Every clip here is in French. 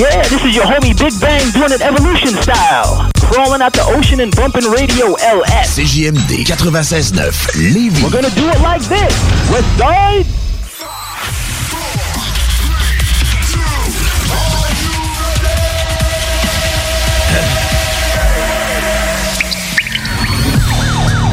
Yeah, this is your homie Big Bang doing it evolution style. Crawling out the ocean and bumping radio LS. CJMD 96.9 Lévis. We're gonna do it like this. West side.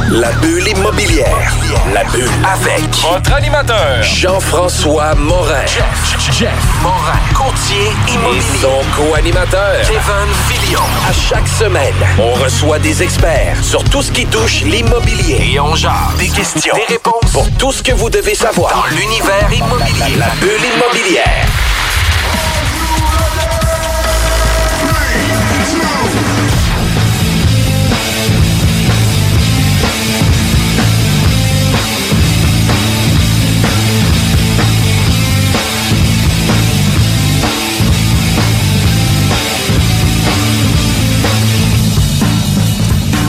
La bulle immobilière. La bulle avec Votre animateur, Jean-François Morin. Jeff, Jeff Morin. Courtier immobilier. Et son co-animateur. Kevin Filion. À chaque semaine, on reçoit des experts sur tout ce qui touche l'immobilier. Et on jase. Des questions. Des réponses. Pour tout ce que vous devez savoir. Dans l'univers immobilier. La bulle immobilière.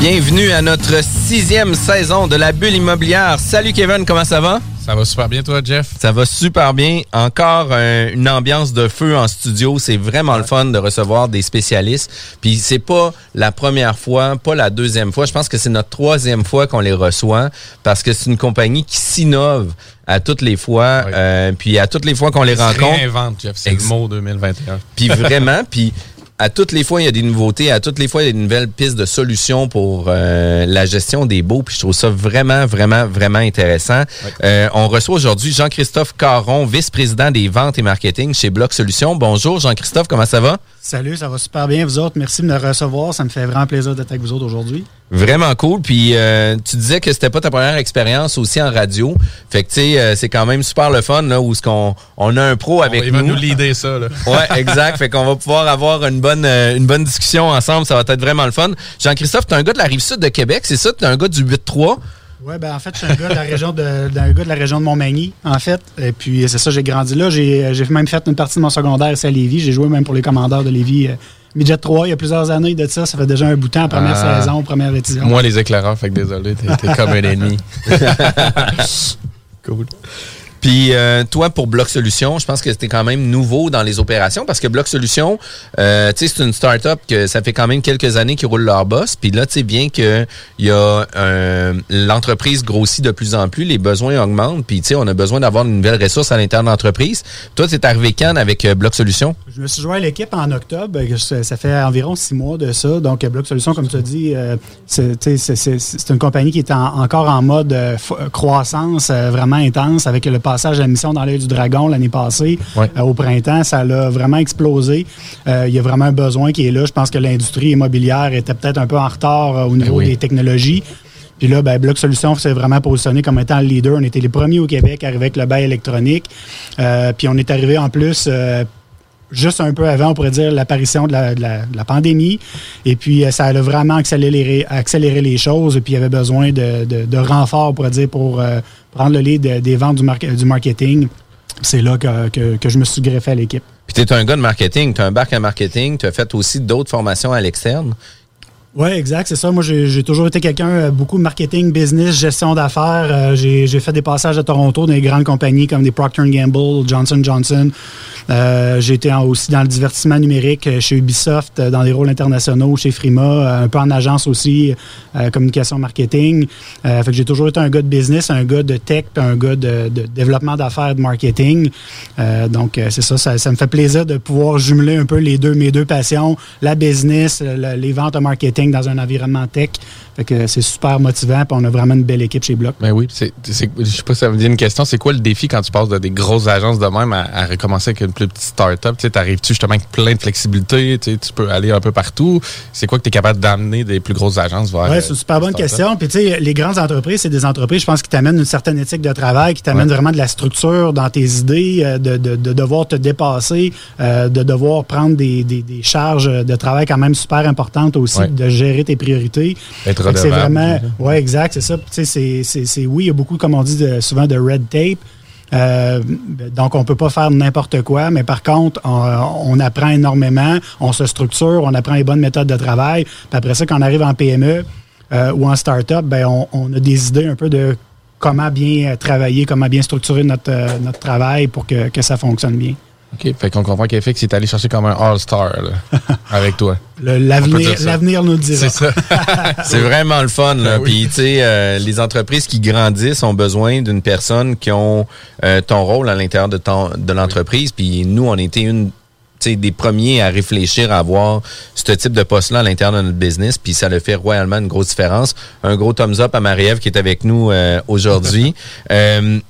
Bienvenue à notre sixième saison de la bulle immobilière. Salut Kevin, comment ça va? Ça va super bien, toi, Jeff? Ça va super bien. Encore euh, une ambiance de feu en studio. C'est vraiment le fun de recevoir des spécialistes. Puis c'est pas la première fois, pas la deuxième fois. Je pense que c'est notre troisième fois qu'on les reçoit parce que c'est une compagnie qui s'innove à toutes les fois. Euh, puis à toutes les fois qu'on les rencontre. réinvente, Jeff. C'est le mot 2021. Puis vraiment, puis à toutes les fois, il y a des nouveautés, à toutes les fois, il y a des nouvelles pistes de solutions pour euh, la gestion des baux. Puis je trouve ça vraiment, vraiment, vraiment intéressant. Euh, on reçoit aujourd'hui Jean-Christophe Caron, vice-président des ventes et marketing chez Bloc Solutions. Bonjour Jean-Christophe, comment ça va? Salut, ça va super bien, vous autres. Merci de me recevoir. Ça me fait vraiment plaisir d'être avec vous autres aujourd'hui. Vraiment cool. Puis euh, tu disais que c'était pas ta première expérience aussi en radio. Fait que tu sais, euh, c'est quand même super le fun là où ce qu'on on a un pro avec il nous. va nous leader ça, là. Ouais, exact. fait qu'on va pouvoir avoir une bonne euh, une bonne discussion ensemble. Ça va être vraiment le fun. Jean-Christophe, t'es un gars de la rive sud de Québec, c'est ça? T'es un gars du 8-3. Oui, ben en fait, je suis un gars de la région de, d'un gars de la région de Montmagny, en fait. Et puis, c'est ça, j'ai grandi là. J'ai, j'ai même fait une partie de mon secondaire ici à Lévis. J'ai joué même pour les commandeurs de Lévis. Midget 3, il y a plusieurs années de ça. Ça fait déjà un bout de temps, première Ah. saison, première édition. Moi, les éclaireurs, fait que désolé, t'es comme un ennemi. cool. Puis euh, toi, pour Bloc Solutions, je pense que c'était quand même nouveau dans les opérations parce que Bloc Solutions, euh, tu sais, c'est une start-up que ça fait quand même quelques années qu'ils roulent leur boss. Puis là, tu sais, bien que y a l'entreprise grossit de plus en plus, les besoins augmentent. Puis tu sais, on a besoin d'avoir une nouvelle ressource à l'intérieur de l'entreprise. Toi, t'es arrivé quand avec euh, Bloc Solutions? Je me suis joint à l'équipe en octobre. Ça fait environ six mois de ça. Donc, Bloc Solutions, comme tu as dit, euh, c'est tu une compagnie qui est en- encore en mode euh, croissance vraiment intense avec le passage à la mission dans l'œil du dragon l'année passée Ouais. euh, au printemps. Ça l'a vraiment explosé. Euh, Il y a vraiment un besoin qui est là. Je pense que l'industrie immobilière était peut-être un peu en retard euh, au niveau oui. des technologies. Puis là, ben, Bloc Solutions s'est vraiment positionné comme étant le leader. On était les premiers au Québec à arriver avec le bail électronique. Euh, puis on est arrivé en plus euh, juste un peu avant, on pourrait dire, l'apparition de la, la- pandémie. Et puis, euh, ça a vraiment accéléré, accéléré les choses. Et puis, il y avait besoin de, de, renforts, on pourrait dire, pour euh, prendre le lead de- des ventes du, du marketing. C'est là que, que, que je me suis greffé à l'équipe. Puis tu es un gars de marketing, tu as un bac en marketing, tu as fait aussi d'autres formations à l'externe. Oui, exact, c'est ça. Moi, j'ai toujours été quelqu'un, euh, beaucoup marketing, business, gestion d'affaires. Euh, j'ai fait des passages à Toronto dans des grandes compagnies comme des Procter Gamble, Johnson Johnson. Euh, j'ai été aussi dans le divertissement numérique chez Ubisoft, dans des rôles internationaux, chez Frima, un peu en agence aussi, communication marketing. J'ai toujours été un gars de business, un gars de tech, puis un gars de, développement d'affaires, de marketing. Donc, c'est ça, ça, me fait plaisir de pouvoir jumeler un peu les deux, mes deux passions, la business, le- les ventes en marketing dans un environnement tech. Fait que c'est super motivant, puis on a vraiment une belle équipe chez Block. Ben oui, c'est, c'est- je sais pas si ça me dit une question. C'est quoi le défi quand tu passes de des grosses agences de même à, à recommencer avec une plus petite start-up? Tu sais, t'arrives-tu justement avec plein de flexibilité? Tu peux aller un peu partout. C'est quoi que tu es capable d'amener des plus grosses agences vers. Oui, euh, c'est une super bonne question. Puis, tu sais, les grandes entreprises, c'est des entreprises, je pense, qui t'amènent une certaine éthique de travail, qui t'amènent vraiment de la structure dans tes idées, euh, de, de- de devoir te dépasser, euh, de devoir prendre des, des- des charges de travail quand même super importantes aussi, Ouais. de gérer tes priorités. Être Que C'est redevable, vraiment. Oui, exact, c'est ça. Puis, Tu sais, c'est- oui, il y a beaucoup, comme on dit de- souvent, de red tape. Euh, donc, on peut pas faire n'importe quoi, mais par contre, on, on apprend énormément, on se structure, on apprend les bonnes méthodes de travail. Puis après ça, quand on arrive en PME euh, ou en start-up, ben, on, on a des idées un peu de comment bien travailler, comment bien structurer notre, euh, notre travail pour que, que ça fonctionne bien. OK. Fait qu'on comprend qu'FX est allé chercher comme un All-Star là, avec toi. L'avenir nous le dira. C'est ça. C'est vraiment le fun. Là. Ben oui. Puis, tu sais, euh, les entreprises qui grandissent ont besoin d'une personne qui ont euh, ton rôle à l'intérieur de, ton, de l'entreprise. Puis nous, on était une tu sais, des premiers à réfléchir à avoir ce type de poste-là à l'intérieur de notre business, puis ça le fait royalement une grosse différence. Un gros thumbs up à Marie-Ève qui est avec nous euh, aujourd'hui.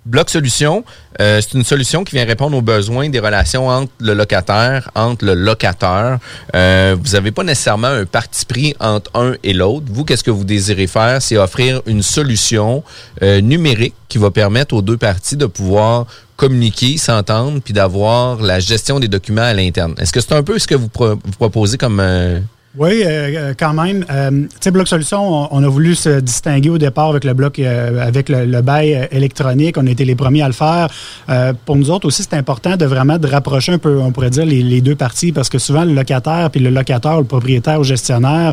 Euh, Bloc Solution, euh, c'est une solution qui vient répondre aux besoins des relations entre le locataire, entre le locateur. Euh, vous n'avez pas nécessairement un parti pris entre un et l'autre. Vous, qu'est-ce que vous désirez faire? C'est offrir une solution euh, numérique qui va permettre aux deux parties de pouvoir communiquer, s'entendre, puis d'avoir la gestion des documents à l'interne. Est-ce que c'est un peu ce que vous, vous proposez comme... Oui, euh, euh, quand même. Euh, tu sais, Bloc Solution, on, a voulu se distinguer au départ avec le bloc, avec le, le bail électronique. On a été les premiers à le faire. Pour nous autres aussi, c'est important de vraiment de rapprocher un peu, on pourrait dire, les, deux parties parce que souvent, le locataire puis le locateur, le propriétaire ou gestionnaire,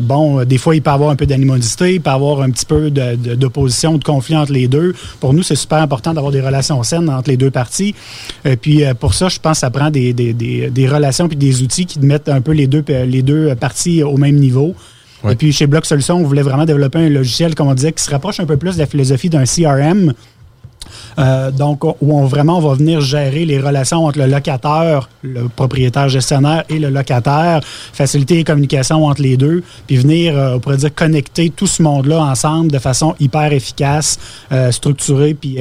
bon, des fois, il peut avoir un peu d'animosité, il peut avoir un petit peu de- de- d'opposition, de, conflit entre les deux. Pour nous, c'est super important d'avoir des relations saines entre les deux parties. Puis, pour ça, je pense que ça prend des, des relations puis des outils qui mettent un peu les deux, les deux parties au même niveau. Et puis, chez Bloc Solutions, on voulait vraiment développer un logiciel, comme on disait, qui se rapproche un peu plus de la philosophie d'un CRM. Euh, donc, où on vraiment va venir gérer les relations entre le locateur, le propriétaire gestionnaire et le locataire, faciliter les communications entre les deux, puis venir, euh, on pourrait dire, connecter tout ce monde-là ensemble de façon hyper efficace, euh, structurée, puis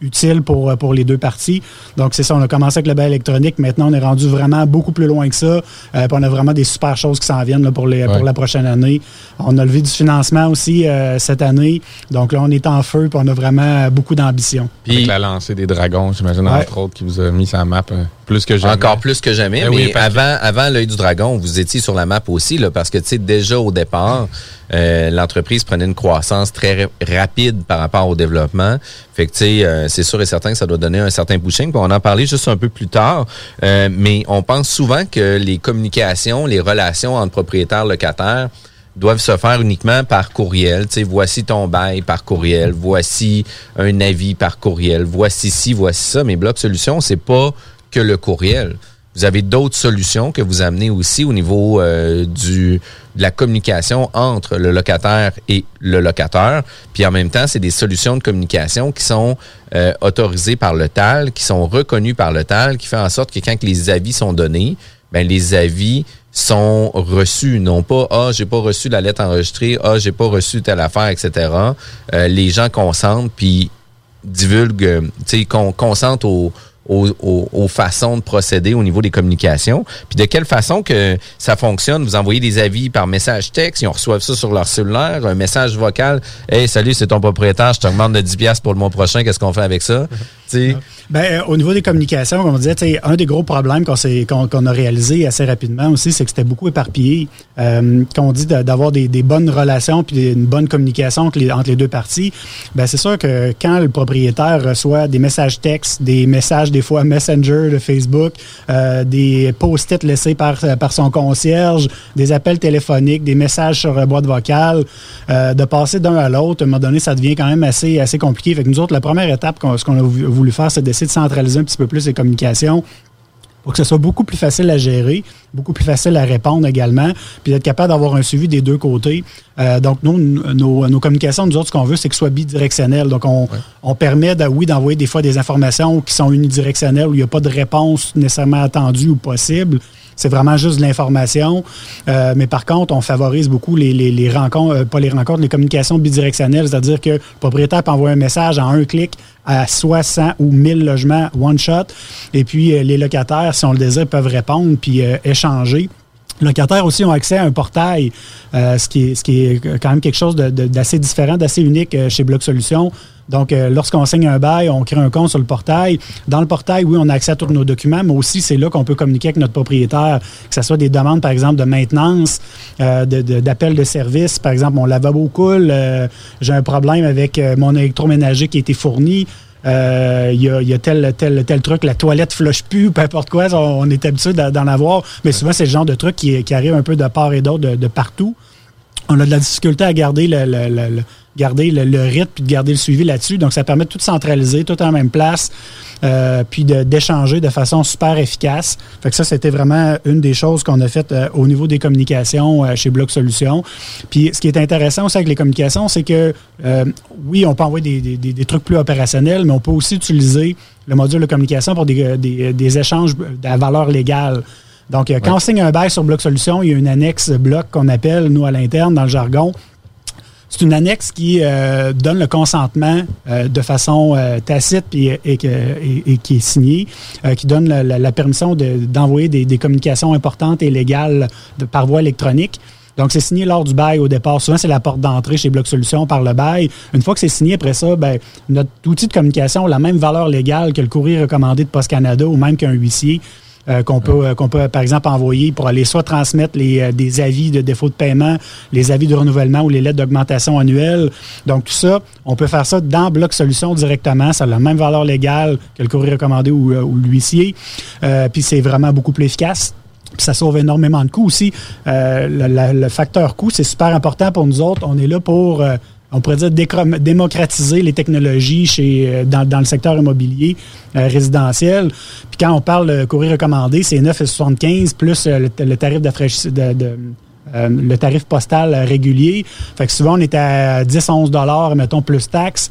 utile pour, pour les deux parties. Donc, c'est ça, on a commencé avec le bail électronique. Maintenant, on est rendu vraiment beaucoup plus loin que ça. Euh, puis on a vraiment des super choses qui s'en viennent là, pour, les, Ouais. pour la prochaine année. On a levé du financement aussi euh, cette année. Donc là, on est en feu, puis on a vraiment beaucoup d'ambition. Avec la lancée des dragons, j'imagine, Ouais. entre autres, qui vous a mis sur la map euh, plus que jamais. Encore plus que jamais. Ben mais oui, avant, avant l'œil du dragon, vous étiez sur la map aussi, là, parce que tu sais, déjà au départ, euh, l'entreprise prenait une croissance très ra- rapide par rapport au développement. Fait que euh, c'est sûr et certain que ça doit donner un certain pushing. Puis on en parlait juste un peu plus tard. Euh, mais on pense souvent que les communications, les relations entre propriétaires locataires doivent se faire uniquement par courriel. Tu sais, voici ton bail par courriel, voici un avis par courriel, voici ci, voici ça. Mais Bloc Solutions, c'est pas que le courriel. Vous avez d'autres solutions que vous amenez aussi au niveau euh, du de la communication entre le locataire et le locateur. Puis en même temps, c'est des solutions de communication qui sont euh, autorisées par le TAL, qui sont reconnues par le TAL, qui fait en sorte que quand les avis sont donnés, ben les avis sont reçus, non pas ah j'ai pas reçu la lettre enregistrée, ah j'ai pas reçu telle affaire, etc. Euh, les gens consentent puis divulguent, tu sais, consentent aux, aux, aux- façons de procéder au niveau des communications. Puis de quelle façon que ça fonctionne? Vous envoyez des avis par message texte, ils reçoivent ça sur leur cellulaire, un message vocal. Hey, salut, c'est ton propriétaire, je te demande de 10 piastres pour le mois prochain, qu'est-ce qu'on fait avec ça? Ben, euh, au niveau des communications, comme on disait, un des gros problèmes qu'on qu'on qu'on a réalisé assez rapidement aussi, c'est que c'était beaucoup éparpillé. Euh, quand on dit d'avoir des, bonnes relations puis une bonne communication entre les, deux parties, ben c'est sûr que quand le propriétaire reçoit des messages textes, des messages des fois Messenger de Facebook, euh, des post-it laissés par, par son concierge, des appels téléphoniques, des messages sur boîte vocale, euh, de passer d'un à l'autre, à un moment donné, ça devient quand même assez, assez compliqué. Nous autres, la première étape, qu'on- ce qu'on a vou- faire, c'est d'essayer de centraliser un petit peu plus les communications pour que ce soit beaucoup plus facile à gérer, beaucoup plus facile à répondre également, puis d'être capable d'avoir un suivi des deux côtés. Euh, donc, nous, nos, nos communications, nous autres, ce qu'on veut, c'est que ce soit bidirectionnel. Donc, on, on permet, de, oui, d'envoyer des fois des informations qui sont unidirectionnelles, où il n'y a pas de réponse nécessairement attendue ou possible. C'est vraiment juste de l'information. Euh, mais par contre, on favorise beaucoup les, les- les rencontres, euh, pas les rencontres, les communications bidirectionnelles, c'est-à-dire que le propriétaire peut envoyer un message en un clic à soit 100 ou 1000 logements one shot. Et puis, euh, les locataires, si on le désire, peuvent répondre puis échanger. Locataires aussi ont accès à un portail, euh, ce, qui est, quand même quelque chose d'assez différent, d'assez unique euh, chez Bloc Solutions. Donc, euh, lorsqu'on signe un bail, on crée un compte sur le portail. Dans le portail, oui, on a accès à tous nos documents, mais aussi c'est là qu'on peut communiquer avec notre propriétaire, que ce soit des demandes, par exemple, de maintenance, d'appel de, service. Par exemple, mon lavabo coule, j'ai un problème avec mon électroménager qui a été fourni. Euh, Il y, a, il y a tel, tel, tel truc, la toilette flush plus, peu importe quoi, on, on est habitué d'en d'en avoir, mais souvent c'est le genre de truc qui, qui arrive un peu de part et d'autre, de, de partout. On a de la difficulté à garder le, rythme puis de garder le suivi là-dessus. Donc, ça permet de tout centraliser, tout en même place, euh, puis d'échanger de, façon super efficace. Fait que ça, c'était vraiment une des choses qu'on a faites euh, au niveau des communications euh, chez Bloc Solutions. Puis, ce qui est intéressant aussi avec les communications, c'est que, oui, on peut envoyer des, des- trucs plus opérationnels, mais on peut aussi utiliser le module de communication pour des- des échanges à valeur légale. Donc, euh, quand on signe un bail sur Bloc Solutions, il y a une annexe bloc qu'on appelle, nous, à l'interne, dans le jargon. C'est une annexe qui euh, donne le consentement euh, de façon euh, tacite puis, et, et- et qui est signée, euh, qui donne la, la- la permission de- d'envoyer des, des communications importantes et légales de- par voie électronique. Donc, c'est signé lors du bail au départ. Souvent, c'est la porte d'entrée chez Bloc Solutions par le bail. Une fois que c'est signé, après ça, ben, notre outil de communication a la même valeur légale que le courrier recommandé de Post Canada ou même qu'un huissier. Euh, qu'on peut, euh, qu'on peut, par exemple, envoyer pour aller soit transmettre les, euh, des avis de défaut de paiement, les avis de renouvellement ou les lettres d'augmentation annuelle. Donc, tout ça, on peut faire ça dans Bloc Solutions directement. Ça a la même valeur légale que le courrier recommandé ou, euh, ou l'huissier. Euh, Puis, c'est vraiment beaucoup plus efficace. Puis ça sauve énormément de coûts aussi. Euh, le, la- le facteur coût, c'est super important pour nous autres. On est là pour, euh, on pourrait dire, démocratiser les technologies chez, euh, dans, dans le secteur immobilier euh, résidentiel. Puis quand on parle courrier recommandé, c'est 9,75 plus euh, le, le tarif. De, de- euh, le tarif postal euh, régulier. Fait que souvent, on est à 10-11 dollars, mettons, plus taxes.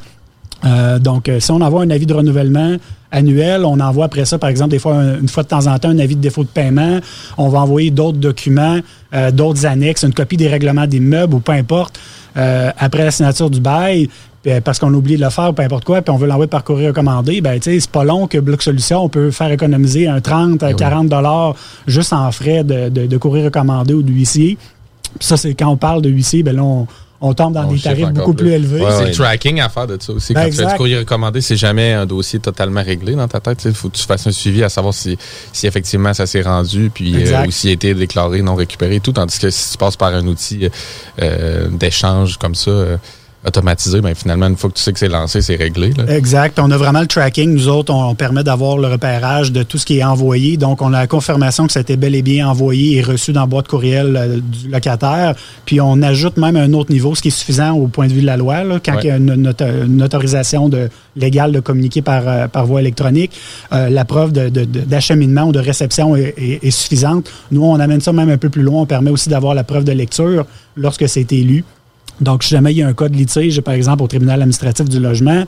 Euh, donc, si on envoie un avis de renouvellement annuel, on envoie après ça, par exemple, des fois, un- une fois de temps en temps, un avis de défaut de paiement. On va envoyer d'autres documents, euh, d'autres annexes, une copie des règlements d'immeuble ou peu importe, euh, après la signature du bail. euh, Parce qu'on a oublié de le faire, ou peu importe quoi, puis on veut l'envoyer par courrier recommandé, ben, tu sais, c'est pas long que Bloc Solution, on peut faire économiser un 30 à 40 dollars juste en frais de, de, de courrier recommandé ou d'huissier. Puis ça, c'est quand on parle de huissier, ben là, on, on tombe dans On des tarifs beaucoup plus, élevés. c'est le tracking à faire de ça aussi. Ben, Quand tu fais du courrier recommandé, c'est jamais un dossier totalement réglé dans ta tête. Il faut que tu fasses un suivi à savoir si, si effectivement ça s'est rendu, puis euh, ou s'il a été déclaré, non récupéré, et tout. Tandis que si tu passes par un outil euh, d'échange comme ça, euh, automatisé, ben, finalement, une fois que tu sais que c'est lancé, c'est réglé. là. Exact. On a vraiment le tracking. Nous autres, on, on permet d'avoir le repérage de tout ce qui est envoyé. Donc, on a la confirmation que été bel et bien envoyé et reçu dans la boîte courriel euh, du locataire. Puis, on ajoute même un autre niveau, ce qui est suffisant au point de vue de la loi. là, quand Ouais. il y a une, autorisation de, légale de communiquer par, euh, par voie électronique, euh, la preuve de- de- de- d'acheminement ou de réception est, est- est suffisante. Nous, on amène ça même un peu plus loin. On permet aussi d'avoir la preuve de lecture lorsque c'est élu. Donc, si jamais il y a un cas de litige, par exemple, au tribunal administratif du logement,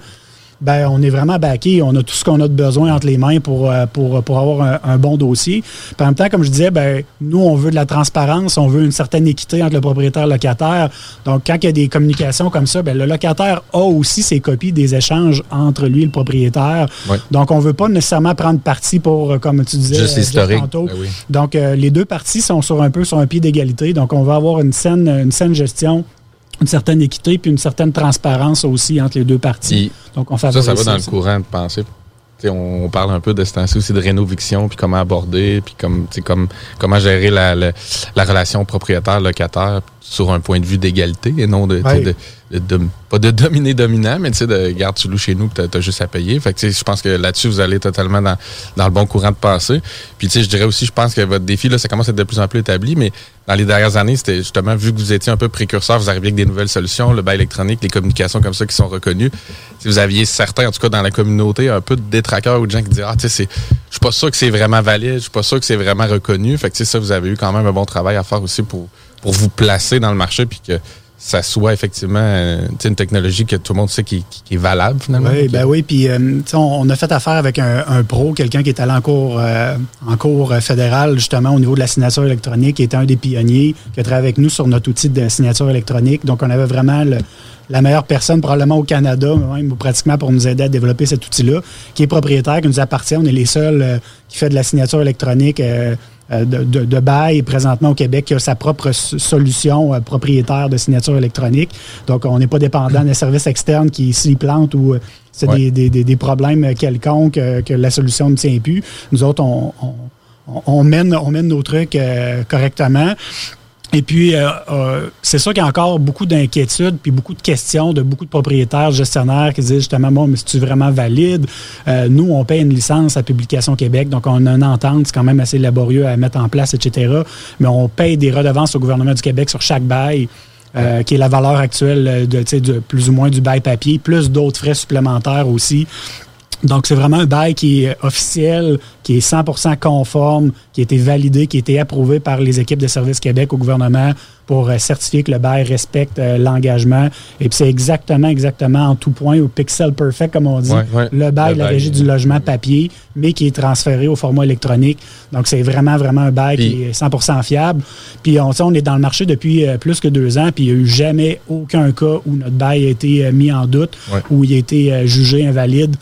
ben, on est vraiment baqué. On a tout ce qu'on a de besoin entre les mains pour, euh, pour, pour avoir un, un bon dossier. Puis en même temps, comme je disais, ben, nous, on veut de la transparence, on veut une certaine équité entre le propriétaire et le locataire. Donc, quand il y a des communications comme ça, ben, le locataire a aussi ses copies des échanges entre lui et le propriétaire. Donc, on ne veut pas nécessairement prendre parti pour, euh, comme tu disais, Juste tantôt. Ben oui. Donc, euh, les deux parties sont sur un peu sur un pied d'égalité. Donc, on va avoir une saine, une saine gestion, une certaine équité, puis une certaine transparence aussi entre les deux parties. Donc, on Ça, favorise ça va dans le courant de pensée. Tu sais, on, parle un peu de ce temps-ci aussi de rénoviction, puis comment aborder, puis comme, comme, comment gérer la, la, la relation propriétaire-locataire sur un point de vue d'égalité et non de, Ouais. de, de- de- pas de dominer dominant, mais tu sais, de garde tu loues chez nous, tu as, juste à payer. Fait que tu sais, je pense que là-dessus, vous allez totalement dans, dans le bon courant de pensée. Puis tu sais, je dirais aussi, je pense que votre défi, là, ça commence à être de plus en plus établi, mais dans les dernières années, c'était justement, vu que vous étiez un peu précurseur, vous arriviez avec des nouvelles solutions, le bail électronique, les communications comme ça qui sont reconnues. Si vous aviez certains, en tout cas dans la communauté, un peu de détraqueurs ou de gens qui disaient, ah, tu sais, c'est- je suis pas sûr que c'est vraiment valide, je suis pas sûr que c'est vraiment reconnu. Fait que tu sais, ça, vous avez eu quand même un bon travail à faire aussi pour, pour vous placer dans le marché puis que ça soit effectivement euh, une technologie que tout le monde sait qui, qui- qui est valable finalement. Oui, ben oui. Puis, euh, on, on a fait affaire avec un, un pro, quelqu'un qui est allé en cours, euh, en cours fédéral, justement, au niveau de la signature électronique, qui était un des pionniers, qui a travaillé avec nous sur notre outil de signature électronique. Donc, on avait vraiment le- la meilleure personne, probablement au Canada, même ou pratiquement pour nous aider à développer cet outil-là, qui est propriétaire, qui nous appartient. On est les seuls qui fait de la signature électronique. Euh, de, de, de bail présentement au Québec qui a sa propre solution euh, propriétaire de signature électronique. Donc, on n'est pas dépendant d'un service externe qui s'y plante ou euh, c'est Ouais. des, des- des- des problèmes quelconques euh, que la solution ne tient plus. Nous autres, on, on- on- on mène, on mène nos trucs euh, correctement. Et puis, euh, euh, c'est sûr qu'il y a encore beaucoup d'inquiétudes puis beaucoup de questions de beaucoup de propriétaires, gestionnaires qui disent justement, bon, mais c'est-tu vraiment valide? Euh, nous, on paye une licence à Publication Québec, donc on a une entente, c'est quand même assez laborieux à mettre en place, etc. Mais on paye des redevances au gouvernement du Québec sur chaque bail. euh, qui est la valeur actuelle de, tu sais, de plus ou moins du bail papier, plus d'autres frais supplémentaires aussi. Donc, c'est vraiment un bail qui est officiel, qui est 100% conforme, qui a été validé, qui a été approuvé par les équipes de Service Québec au gouvernement pour euh, certifier que le bail respecte euh, l'engagement. Et puis, c'est exactement, exactement en tout point, au pixel perfect, comme on dit, Ouais, ouais. le bail de la régie du logement papier, mais qui est transféré au format électronique. Donc, c'est vraiment, vraiment un bail Puis- qui est 100% fiable. Puis, on, on est dans le marché depuis euh, plus que deux ans, puis il n'y a eu jamais aucun cas où notre bail a été mis en doute, Ouais. où il a été jugé invalide.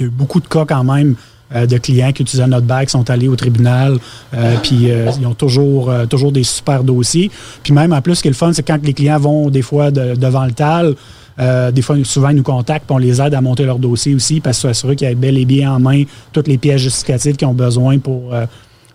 Il y a eu beaucoup de cas quand même euh, de clients qui utilisaient notre bail, qui sont allés au tribunal, euh, puis euh, ils ont toujours, toujours des super dossiers. Puis même en plus, ce qui est le fun, c'est quand les clients vont des fois de- devant le TAL, des fois, souvent, ils nous contactent, puis on les aide à monter leur dossier aussi, parce que s'assurer qu'il y ait bel et bien en main toutes les pièces justificatives qu'ils ont besoin pour,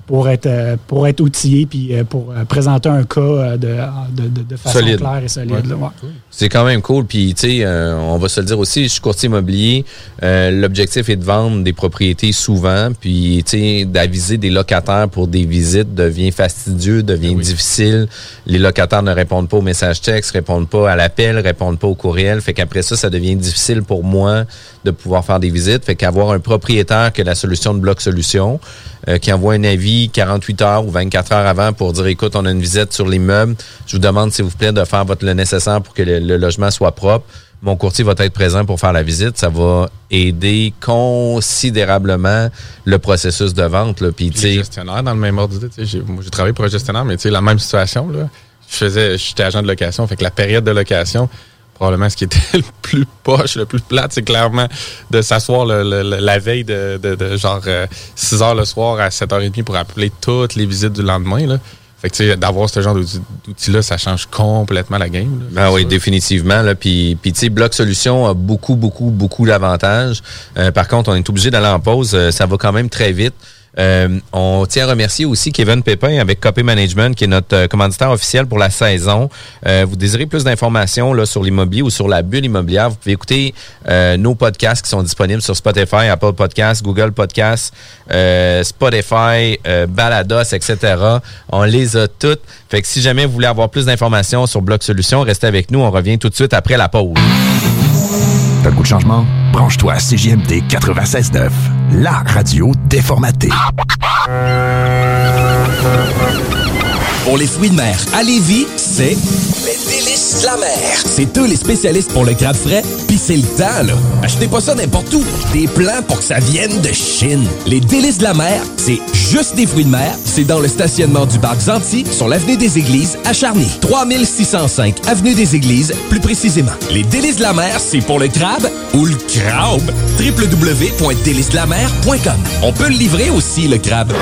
pour, être, euh, pour être outillés, puis euh, pour euh, présenter un cas de, de, de- de façon Solide. claire et solide. Ouais. là, ouais. C'est quand même cool. Puis, tu sais, euh, on va se le dire aussi, je suis courtier immobilier. Euh, L'objectif est de vendre des propriétés souvent. Puis, tu sais, d'aviser des locataires pour des visites devient fastidieux, devient difficile. Les locataires ne répondent pas aux messages textes, répondent pas à l'appel, répondent pas au courriel. Fait qu'après ça, ça devient difficile pour moi de pouvoir faire des visites. Fait qu'avoir un propriétaire que la solution de bloc solution, euh, qui envoie un avis 48 heures ou 24 heures avant pour dire écoute, on a une visite sur l'immeuble. Je vous demande, s'il vous plaît, de faire votre le nécessaire pour que le, le logement soit propre. Mon courtier va être présent pour faire la visite. Ça va aider considérablement le processus de vente. Là. Puis, Puis dans le même ordre d'idée. J'ai, travaillé pour un gestionnaire, mais la même situation. Là, je faisais, j'étais agent de location. Fait que la période de location, probablement ce qui était le plus poche, le plus plate, c'est clairement de s'asseoir le- la veille de, de- de genre euh, 6 heures le soir à 7h30 pour appeler toutes les visites du lendemain. Là. Fait que tu sais, d'avoir ce genre d'outil- d'outil-là, ça change complètement la game. là. Ah oui, définitivement. Là. Puis, puis tu sais, Bloc Solution a beaucoup, beaucoup, beaucoup d'avantages. Euh, par contre, on est obligé d'aller en pause. Euh, ça va quand même très vite. Euh, on tient à remercier aussi Kevin Pépin avec Copy Management, qui est notre euh, commanditaire officiel pour la saison. Euh, vous désirez plus d'informations là, sur l'immobilier ou sur la bulle immobilière, vous pouvez écouter nos podcasts qui sont disponibles sur Spotify, Apple Podcasts, Google Podcasts, Spotify, Balados, etc. On les a toutes. Fait que si jamais vous voulez avoir plus d'informations sur Bloc Solution, restez avec nous. On revient tout de suite après la pause. T'as le goût de changement? Branche-toi à CJMD 96.9, la radio déformatée. Pour les fruits de mer à Lévis, c'est les délices de la mer. C'est eux les spécialistes pour le crabe frais, c'est le temps, là. Achetez pas ça n'importe où. Des plans pour que ça vienne de Chine. Les délices de la mer, c'est juste des fruits de mer. C'est dans le stationnement du parc Zanti, sur l'avenue des Églises, à Charny. 3605 avenue des Églises, plus précisément. Les délices de la mer, c'est pour le crabe ou le crabe. www.délicesdelamer.com On peut le livrer aussi, le crabe.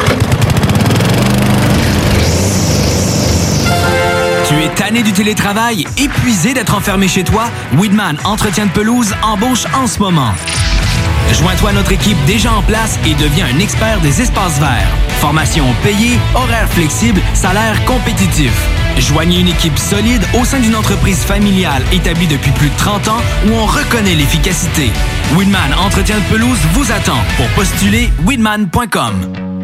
Tu es tanné du télétravail, épuisé d'être enfermé chez toi? Weedman Entretien de pelouse embauche en ce moment. Joins-toi à notre équipe déjà en place et deviens un expert des espaces verts. Formation payée, horaire flexible, salaire compétitif. Joignez une équipe solide au sein d'une entreprise familiale établie depuis plus de 30 ans où on reconnaît l'efficacité. Winman Entretien de pelouse vous attend pour postuler winman.com.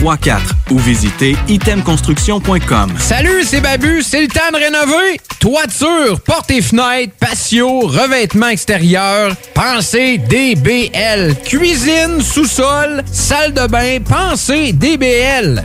418-454-8834 ou visitez itemconstruction.com. Salut, c'est Babu, c'est le temps de rénover. Toiture, portes et fenêtres, patio, revêtement extérieur, pensez DBL. Cuisine, sous-sol, salle de bain, pensez DBL.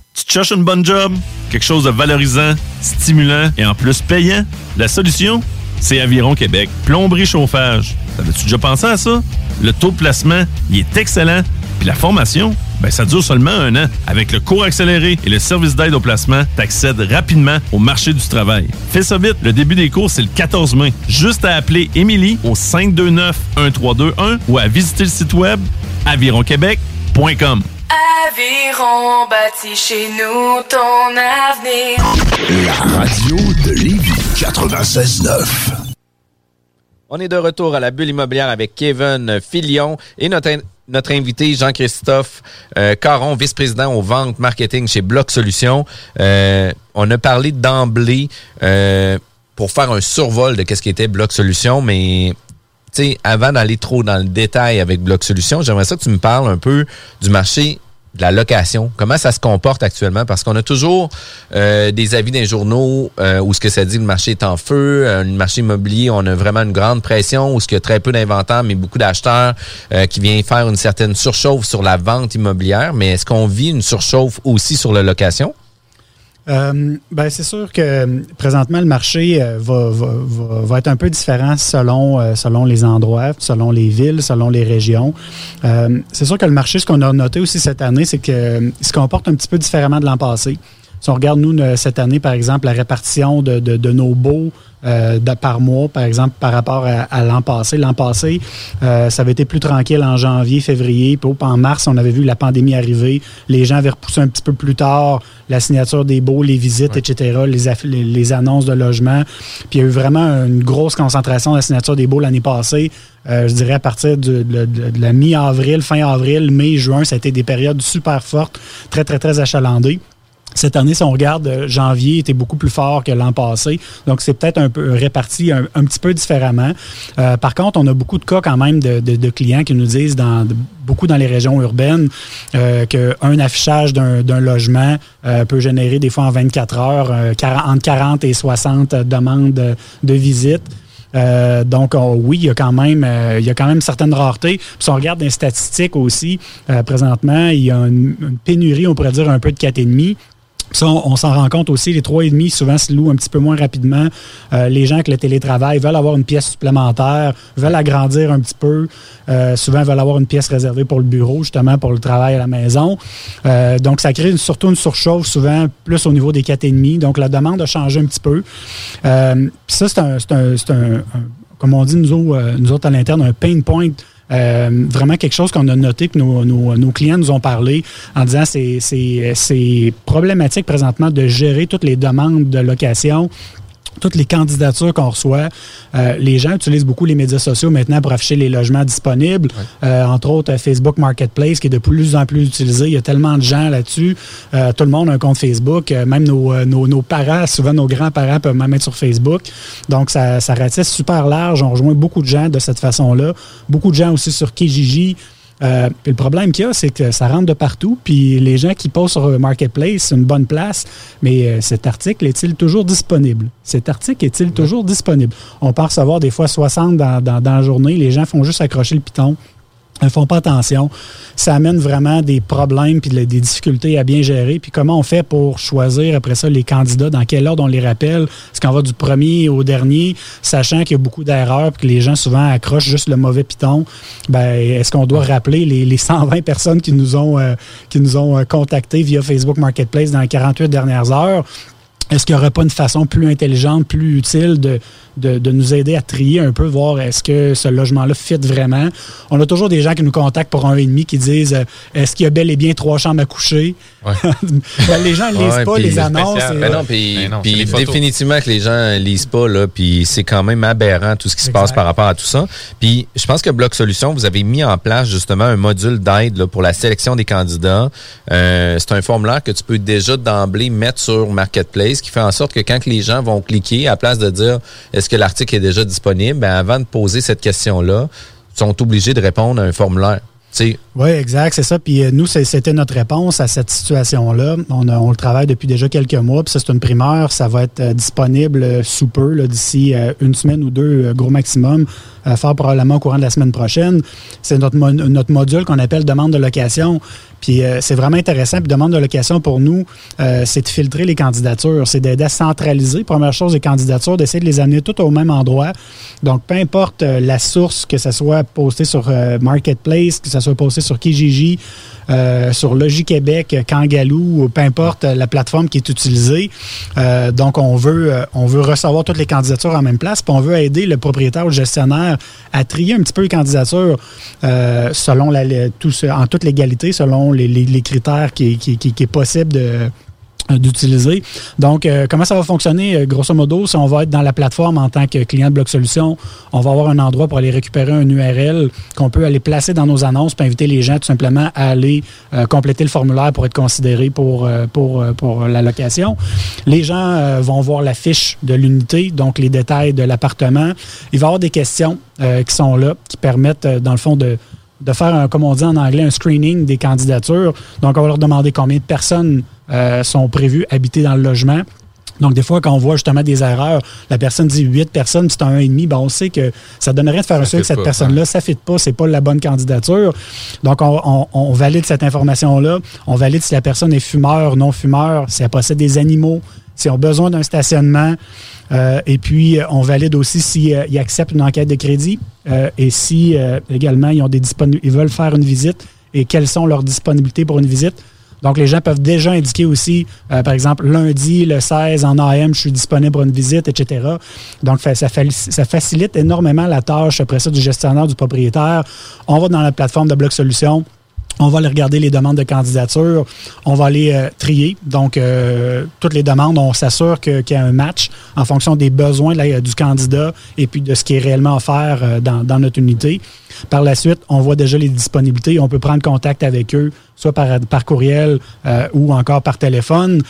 tu cherches une bonne job? Quelque chose de valorisant, stimulant et en plus payant? La solution? C'est Aviron Québec. Plomberie chauffage. T'avais-tu déjà pensé à ça? Le taux de placement, il est excellent. Puis la formation, ben ça dure seulement un an. Avec le cours accéléré et le service d'aide au placement, t'accèdes rapidement au marché du travail. Fais ça vite, le début des cours, c'est le 14 mai. Juste à appeler Émilie au 529-1321 ou à visiter le site web avironquebec.com. Aviron bâti chez nous ton avenir. La radio de Lévis 96.9. On est de retour à la bulle immobilière avec Kevin Filion et notre, in- notre invité Jean-Christophe euh, Caron, vice-président aux ventes marketing chez Bloc Solutions. Euh, on a parlé d'emblée euh, pour faire un survol de qu'est-ce qui était Bloc Solutions, mais sais, avant d'aller trop dans le détail avec Bloc Solutions, j'aimerais ça que tu me parles un peu du marché de la location. Comment ça se comporte actuellement? Parce qu'on a toujours euh, des avis les journaux euh, où ce que ça dit le marché est en feu, euh, le marché immobilier, on a vraiment une grande pression, où ce qu'il y a très peu d'inventaires, mais beaucoup d'acheteurs euh, qui viennent faire une certaine surchauffe sur la vente immobilière. Mais est-ce qu'on vit une surchauffe aussi sur la location? Euh, ben, c'est sûr que euh, présentement, le marché euh, va, va, va, être un peu différent selon, selon les endroits, selon les villes, selon les régions. C'est sûr que le marché, ce qu'on a noté aussi cette année, c'est que euh, il se comporte un petit peu différemment de l'an passé. Si on regarde, nous, cette année, par exemple, la répartition de, de, de nos baux euh, de- par mois, par exemple, par rapport à, à l'an passé. L'an passé, euh, ça avait été plus tranquille en janvier, février. Puis en mars, on avait vu la pandémie arriver. Les gens avaient repoussé un petit peu plus tard la signature des baux, les visites, etc., les, les, les annonces de logement. Puis il y a eu vraiment une grosse concentration de la signature des baux l'année passée. Euh, je dirais à partir de, de- de- de la mi-avril, fin avril, mai, juin, ça a été des périodes super fortes, très, très, très achalandées. Cette année, si on regarde, euh, janvier était beaucoup plus fort que l'an passé. Donc, c'est peut-être un peu réparti un, petit peu différemment. Euh, par contre, on a beaucoup de cas quand même de, clients qui nous disent, dans, beaucoup dans les régions urbaines, euh, qu'un affichage d'un logement peut générer des fois en 24 heures 40 entre 40 et 60 demandes de, visite. Donc on- oui, il y a quand même il y a quand même certaines raretés. Puis si on regarde les statistiques aussi, présentement, il y a une, une pénurie, on pourrait dire un peu de 4,5. Ça, on, s'en rend compte aussi, les 3,5 souvent se louent un petit peu moins rapidement. Euh, les gens avec le télétravail veulent avoir une pièce supplémentaire, veulent agrandir un petit peu. Euh, souvent veulent avoir une pièce réservée pour le bureau, justement pour le travail à la maison. Euh, donc, ça crée une- surtout une surchauffe, souvent plus au niveau des 4,5. Donc, la demande a changé un petit peu. Ça, c'est un, un- comme on dit nous nous autres à l'interne, un pain point euh, vraiment quelque chose qu'on a noté, que nos, clients nous ont parlé en disant c'est problématique présentement de gérer toutes les demandes de location toutes les candidatures qu'on reçoit. Euh, les gens utilisent beaucoup les médias sociaux maintenant pour afficher les logements disponibles. Euh, entre autres, Facebook Marketplace qui est de plus en plus utilisé. Il y a tellement de gens là-dessus. Euh, tout le monde a un compte Facebook. même nos, nos, nos, parents, souvent nos grands-parents peuvent même être sur Facebook. Donc, ça, ça ratisse super large. On rejoint beaucoup de gens de cette façon-là. Beaucoup de gens aussi sur Kijiji. Euh, le problème qu'il y a, c'est que ça rentre de partout. Puis les gens qui posent sur Marketplace, c'est une bonne place. Mais euh, cet article est-il toujours disponible? Cet article est-il toujours disponible? On peut recevoir des fois 60 dans, dans, dans la journée. Les gens font juste accrocher le piton ne font pas attention. Ça amène vraiment des problèmes puis des difficultés à bien gérer. Puis comment on fait pour choisir après ça les candidats, dans quel ordre on les rappelle? Est-ce qu'on va du premier au dernier, sachant qu'il y a beaucoup d'erreurs puis que les gens souvent accrochent juste le mauvais piton? Ben, est-ce qu'on doit rappeler les, les 120 personnes qui nous ont, euh, qui nous ont euh, contactés via Facebook Marketplace dans les 48 dernières heures? Est-ce qu'il n'y aurait pas une façon plus intelligente, plus utile de, de, nous aider à trier un peu, voir est-ce que ce logement-là fit vraiment? On a toujours des gens qui nous contactent pour un et demi qui disent euh, est-ce qu'il y a bel et bien trois chambres à coucher? Ben, Les gens ne lisent pas les annonces. Ben non, puis, ben définitivement que les gens lisent pas, là, puis c'est quand même aberrant tout ce qui se passe par rapport à tout ça. Puis je pense que Bloc Solutions, vous avez mis en place justement un module d'aide pour la sélection des candidats. Euh, c'est un formulaire que tu peux déjà d'emblée mettre sur Marketplace qui fait en sorte que quand les gens vont cliquer, à place de dire est-ce que l'article est déjà disponible? Ben, avant de poser cette question-là, sont obligés de répondre à un formulaire. Oui, exact, c'est ça. Puis euh, nous, c'était notre réponse à cette situation-là. On, on, le travaille depuis déjà quelques mois. Puis ça, c'est une primeur. Ça va être euh, disponible euh, sous peu, d'ici une semaine ou deux, gros maximum, fort probablement au courant de la semaine prochaine. C'est notre, notre module qu'on appelle demande de location. Puis euh, c'est vraiment intéressant. Puis demande de location pour nous, euh, c'est de filtrer les candidatures, c'est d'aider à centraliser, première chose, les candidatures, d'essayer de les amener toutes au même endroit. Donc, peu importe euh, la source, que ce soit posté sur Marketplace, que ce soit posté sur Kijiji, euh, sur Logiquebec, Kangaloo, peu importe la plateforme qui est utilisée. Euh, donc, on veut, euh, on veut recevoir toutes les candidatures en même place, puis on veut aider le propriétaire ou le gestionnaire à trier un petit peu les candidatures selon la, tout, en toute légalité, selon les, critères qui, qui, qui, qui est possible de d'utiliser. Donc, euh, comment ça va fonctionner? Euh, grosso modo, si on va être dans la plateforme en tant que client de Bloc Solution, on va avoir un endroit pour aller récupérer un URL qu'on peut aller placer dans nos annonces pour inviter les gens tout simplement à aller compléter le formulaire pour être considérés pour, pour, pour la location. Les gens vont voir la fiche de l'unité, donc les détails de l'appartement. Il va y avoir des questions qui sont là, qui permettent, dans le fond, de de faire, comme on dit en anglais, un screening des candidatures. Donc, on va leur demander combien de personnes euh, sont prévues habiter dans le logement. Donc, des fois, quand on voit justement des erreurs, la personne dit 8 personnes, c'est un 1,5, ben on sait que ça donnerait de faire un suivi que cette personne-là, ça ne fit pas, c'est pas la bonne candidature. Donc, on, on valide cette information-là. On valide si la personne est fumeur, non fumeur, si elle possède des animaux, s'ils ont besoin d'un stationnement. Euh, et puis, euh, on valide aussi s'ils euh, acceptent une enquête de crédit et si également ils, ont des ils veulent faire une visite et quelles sont leurs disponibilités pour une visite. Donc, les gens peuvent déjà indiquer aussi, par exemple, lundi, le 16, en AM, je suis disponible pour une visite, etc. Donc, ça, ça, facilite énormément la tâche après ça du gestionnaire, du propriétaire. On va dans la plateforme de Bloc Solutions on va aller regarder les demandes de candidature. On va aller euh, trier. Donc, euh, toutes les demandes, on s'assure qu'il y a un match en fonction des besoins du candidat et puis de ce qui est réellement offert euh, dans, dans, notre unité. Par la suite, on voit déjà les disponibilités. On peut prendre contact avec eux, soit par, par courriel ou encore par téléphone.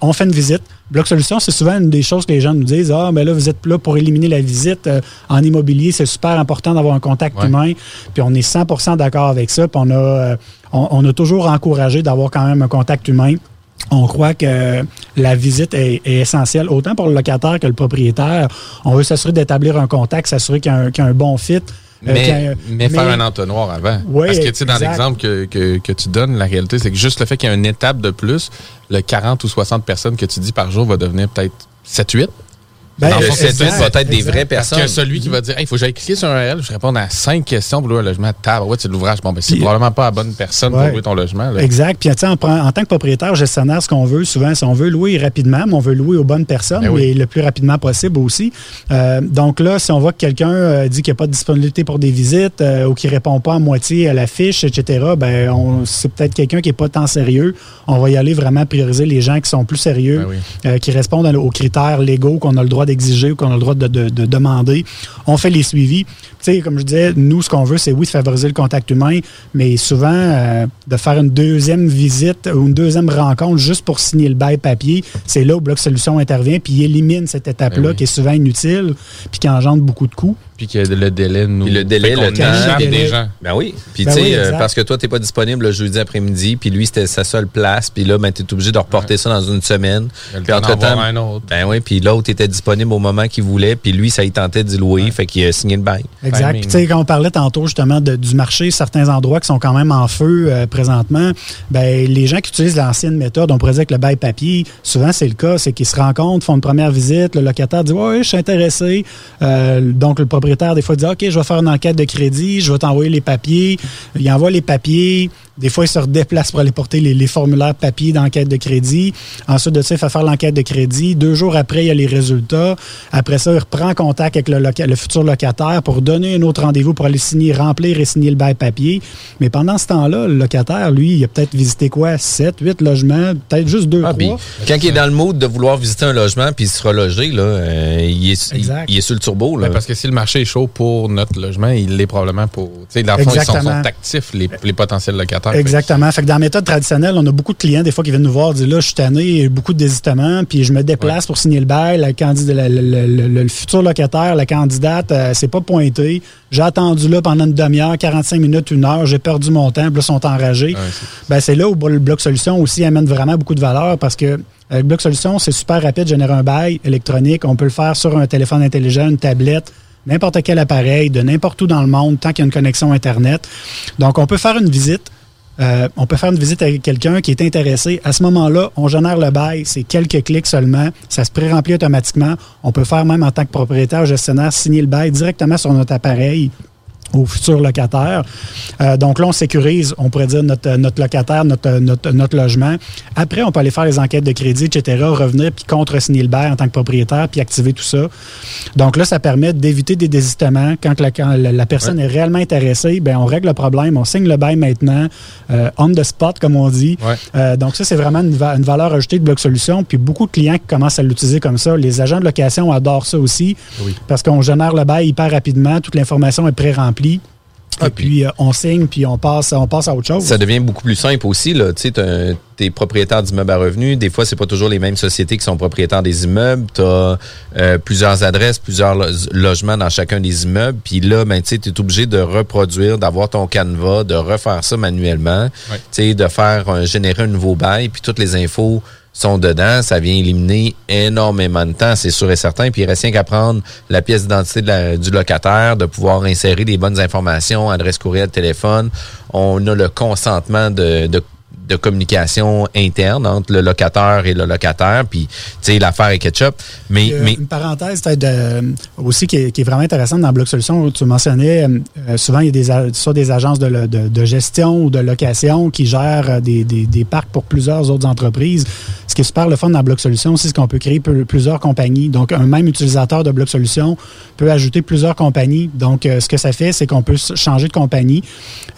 on fait une visite. Bloc Solution, c'est souvent une des choses que les gens nous disent Ah, mais là, vous êtes là pour éliminer la visite. en immobilier, c'est super important d'avoir un contact humain. Puis on est 100% d'accord avec ça. Puis on a, on, a toujours encouragé d'avoir quand même un contact humain. On croit que la visite est, essentielle, autant pour le locataire que le propriétaire. On veut s'assurer d'établir un contact, s'assurer qu'il y, a un bon fit. Euh, mais, faire un entonnoir avant. Parce que, tu sais, dans l'exemple que, que, tu donnes, la réalité, c'est que juste le fait qu'il y ait une étape de plus, le 40 ou 60 personnes que tu dis par jour va devenir peut-être 7-8. Ben, dans va être des vraies personnes. Parce que celui qui va dire, il faut que j'aille cliquer sur un RL, je réponds à cinq questions pour louer un logement. Ouais, c'est de l'ouvrage. Bon, ben, c'est probablement pas la bonne personne pour louer ton logement. Exact. Puis, en, en tant que propriétaire, gestionnaire, ce qu'on veut souvent, c'est on veut louer rapidement, mais on veut louer aux bonnes personnes, ben et le plus rapidement possible aussi. Euh, donc là, si on voit que quelqu'un euh, dit qu'il n'y a pas de disponibilité pour des visites euh, ou qu'il ne répond pas à moitié à la fiche, etc., ben, c'est peut-être quelqu'un qui n'est pas tant sérieux. On va y aller vraiment prioriser les gens qui sont plus sérieux, ben qui répondent aux critères légaux qu'on a le droit droit d'exiger ou qu'on a le droit de, de- de demander. On fait les suivis. Tu sais, comme je disais, nous, ce qu'on veut, c'est oui, de favoriser le contact humain, mais souvent, euh, de faire une deuxième visite ou une deuxième rencontre juste pour signer le bail papier, c'est là où Bloc Solution intervient, puis il élimine cette étape-là Ben oui. qui est souvent inutile, puis qui engendre beaucoup de coûts. Puis que le délai nous. Puis le délai, le temps. des gens. Ben oui. Puis Ben tu sais, oui, euh, parce que toi, t'es pas disponible le jeudi après-midi, puis lui, c'était sa seule place, puis là, ben, t'es obligé de reporter ça dans une semaine. Puis entre-temps, ben oui, puis l'autre était disponible au moment qu'il voulait, puis lui, ça y tentait d'y louer, fait qu'il a signé le bail. Exact. Puis, tu sais, quand on parlait tantôt justement de- du marché, certains endroits qui sont quand même en feu euh, présentement, ben, les gens qui utilisent l'ancienne méthode, on pourrait dire que le bail papier, souvent c'est le cas, c'est qu'ils se rencontrent, font une première visite, le locataire dit Ouais, je suis intéressé. Euh, donc le propriétaire, des fois, dit OK, je vais faire une enquête de crédit, je vais t'envoyer les papiers. Il envoie les papiers. Des fois, il se redéplace pour aller porter les, les formulaires papier d'enquête de crédit. Ensuite de ça, il fait faire l'enquête de crédit. Deux jours après, il y a les résultats. Après ça, il reprend contact avec le, loca- le futur locataire pour donner un autre rendez-vous pour aller signer, remplir et signer le bail papier. Mais pendant ce temps-là, le locataire, lui, il a peut-être visité quoi? 7, 8 logements, peut-être juste deux, Ah, trois. quand il est dans le mood de vouloir visiter un logement puis se reloger, là, euh, il, est, il, Exact. il est sur le turbo. Là. Ben, parce que si le marché est chaud pour notre logement, il l'est probablement pour. Tu sais, dans le fond, ils sont, actifs, les, les potentiels locataires. Exactement. Fait que dans la méthode traditionnelle, on a beaucoup de clients, des fois, qui viennent nous voir, disent là, je suis tanné, il y a beaucoup de désistements, puis je me déplace pour signer le bail. La candid- le, le futur locataire, la candidate, euh, c'est pas pointé. J'ai attendu là pendant une demi-heure, 45 minutes, une heure, j'ai perdu mon temps, puis là, ils sont enragés. ben, c'est là où le bloc solution aussi amène vraiment beaucoup de valeur parce que avec bloc solution, c'est super rapide, générer un bail électronique. On peut le faire sur un téléphone intelligent, une tablette, n'importe quel appareil, de n'importe où dans le monde, tant qu'il y a une connexion Internet. Donc, on peut faire une visite. Euh, on peut faire une visite avec quelqu'un qui est intéressé. À ce moment-là, on génère le bail. C'est quelques clics seulement. Ça se pré-remplit automatiquement. On peut faire même en tant que propriétaire, gestionnaire, signer le bail directement sur notre appareil au futur locataire. Euh, donc là, on sécurise, on pourrait dire, notre, notre locataire, notre, notre, notre logement. Après, on peut aller faire les enquêtes de crédit, etc., revenir puis contre-signer le bail en tant que propriétaire puis activer tout ça. Donc là, ça permet d'éviter des désistements. Quand la, quand la- la personne est réellement intéressée, ben on règle le problème, on signe le bail maintenant, euh, on the spot, comme on dit. Euh, donc ça, c'est vraiment une, va- une valeur ajoutée de Bloc Solution. Puis beaucoup de clients qui commencent à l'utiliser comme ça. Les agents de location adorent ça aussi parce qu'on génère le bail hyper rapidement, toute l'information est pré-remplie. Et puis, euh, on signe, puis on passe, on passe à autre chose. Ça devient beaucoup plus simple aussi. Tu sais, t'es propriétaire d'immeubles à revenus. Des fois, c'est pas toujours les mêmes sociétés qui sont propriétaires des immeubles. Tu as plusieurs adresses, plusieurs lo- logements dans chacun des immeubles. Puis là, ben, tu es obligé de reproduire, d'avoir ton canevas, de refaire ça manuellement, tu sais, de faire générer un nouveau bail. Puis toutes les infos sont dedans, ça vient éliminer énormément de temps, c'est sûr et certain. Puis il reste rien qu'à prendre la pièce d'identité du locataire, de pouvoir insérer les bonnes informations, adresse courriel, téléphone. On a le consentement de de communication interne entre le locataire et le locataire, puis tu sais l'affaire est ketchup. Mais, Euh, mais Une parenthèse peut-être euh, aussi qui est, qui est vraiment intéressante dans Bloc Solutions, où tu mentionnais, euh, souvent il y a des, soit des agences de, de- de gestion ou de location qui gèrent des, des- des parcs pour plusieurs autres entreprises. Ce qui est super le fun dans Bloc Solutions, c'est qu'on peut créer plusieurs compagnies. Donc, un même utilisateur de Bloc Solutions peut ajouter plusieurs compagnies. Donc, ce que ça fait, c'est qu'on peut changer de compagnie.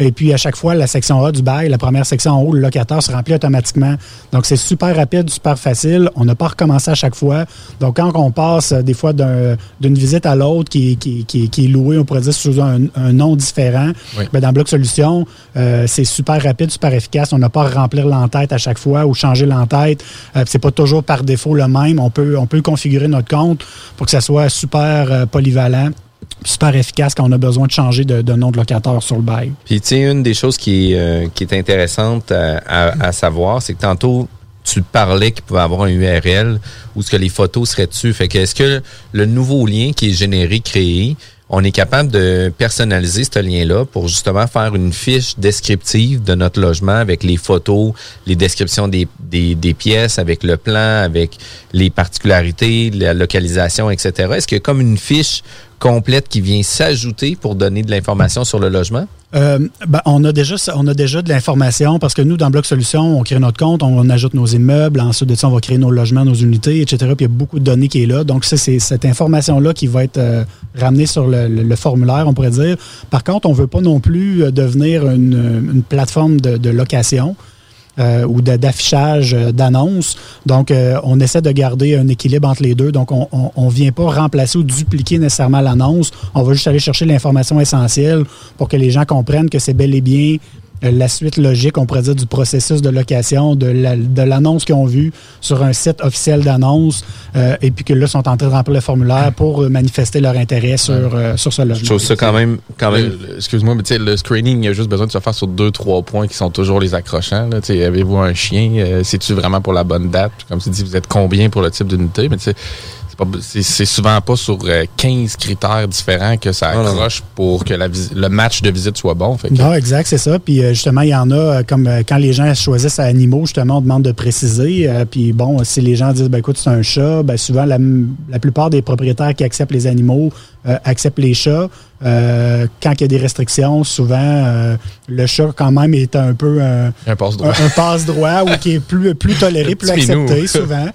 Et puis, à chaque fois, la section A du bail, la première section en haut, le locataire se remplit automatiquement. Donc, c'est super rapide, super facile. On n'a pas recommencé à chaque fois. Donc, quand on passe euh, des fois d'un- d'une visite à l'autre qui, qui, qui, qui est louée, on pourrait dire sous un, un nom différent, Oui. ben, dans Bloc Solutions, euh, c'est super rapide, super efficace. On n'a pas à remplir l'entête à chaque fois ou changer l'entête. Euh, c'est pas toujours par défaut le même. On peut, on peut configurer notre compte pour que ça soit super euh, polyvalent, super efficace quand on a besoin de changer de, nom de locataire sur le bail. Puis, tu sais, une des choses qui est, euh, qui est intéressante à, à- à savoir, c'est que tantôt, tu parlais qu'il pouvait avoir un URL où ce que les photos seraient dessus. Fait que est-ce que le nouveau lien qui est généré, créé, on est capable de personnaliser ce lien-là pour justement faire une fiche descriptive de notre logement avec les photos, les descriptions des, des, des pièces, avec le plan, avec les particularités, la localisation, etc. Est-ce a comme une fiche complète qui vient s'ajouter pour donner de l'information sur le logement? Euh, ben, on, a déjà, on a déjà de l'information parce que nous, dans Bloc Solutions, on crée notre compte, on, ajoute nos immeubles, ensuite de ça, on va créer nos logements, nos unités, etc. Puis il y a beaucoup de données qui est là. Donc, c'est cette information-là qui va être euh, ramenée sur le, formulaire, on pourrait dire. Par contre, on ne veut pas non plus euh, devenir une, plateforme de location. Euh, ou d'affichage euh, d'annonces. Donc, euh, on essaie de garder un équilibre entre les deux. Donc, on ne vient pas remplacer ou dupliquer nécessairement l'annonce. On va juste aller chercher l'information essentielle pour que les gens comprennent que c'est bel et bien la suite logique, on pourrait dire, du processus de location, de la- de l'annonce qu'ils ont vue sur un site officiel d'annonce, euh, et puis que là, sont en train de remplir le formulaire pour euh, manifester leur intérêt sur, euh, sur ce logement. Je trouve ça quand même. Quand même... Excuse-moi, mais tu sais, le screening, il y a juste besoin de se faire sur deux, trois points qui sont toujours les accrochants. là. Tu sais, Avez-vous un chien? Euh, C'est-tu vraiment pour la bonne date? Puis Comme tu dis, vous êtes combien pour le type d'unité? Mais tu sais, c'est souvent pas sur euh, 15 critères différents que ça accroche pour que la le match de visite soit bon. Fait que- Non, exact, c'est ça. Puis euh, justement, il y en a, euh, comme euh, quand les gens choisissent animaux, justement, on demande de préciser. Euh, puis bon, si les gens disent, ben écoute, c'est un chat, ben souvent, la, la plupart des propriétaires qui acceptent les animaux acceptent les chats. Euh, quand il y a des restrictions, souvent, euh, le chat, quand même, est un peu un, Un passe-droit. un, un passe-droit ou qui est plus, plus toléré, plus accepté, souvent.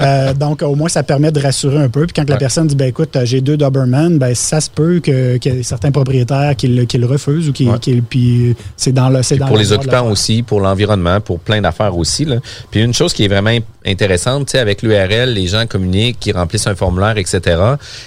Euh, donc, au moins, ça permet de rassurer un peu. Puis quand la personne dit, ben écoute, j'ai deux Doberman, ben ça se peut que- qu'il y ait certains propriétaires qui, le- qui le refusent ou qui, Ouais. qui- puis c'est dans le Puis dans pour le les occupants aussi, pour l'environnement, pour plein d'affaires aussi. Là. Puis une chose qui est vraiment intéressante, avec l'URL, les gens communiquent, qui remplissent un formulaire, etc.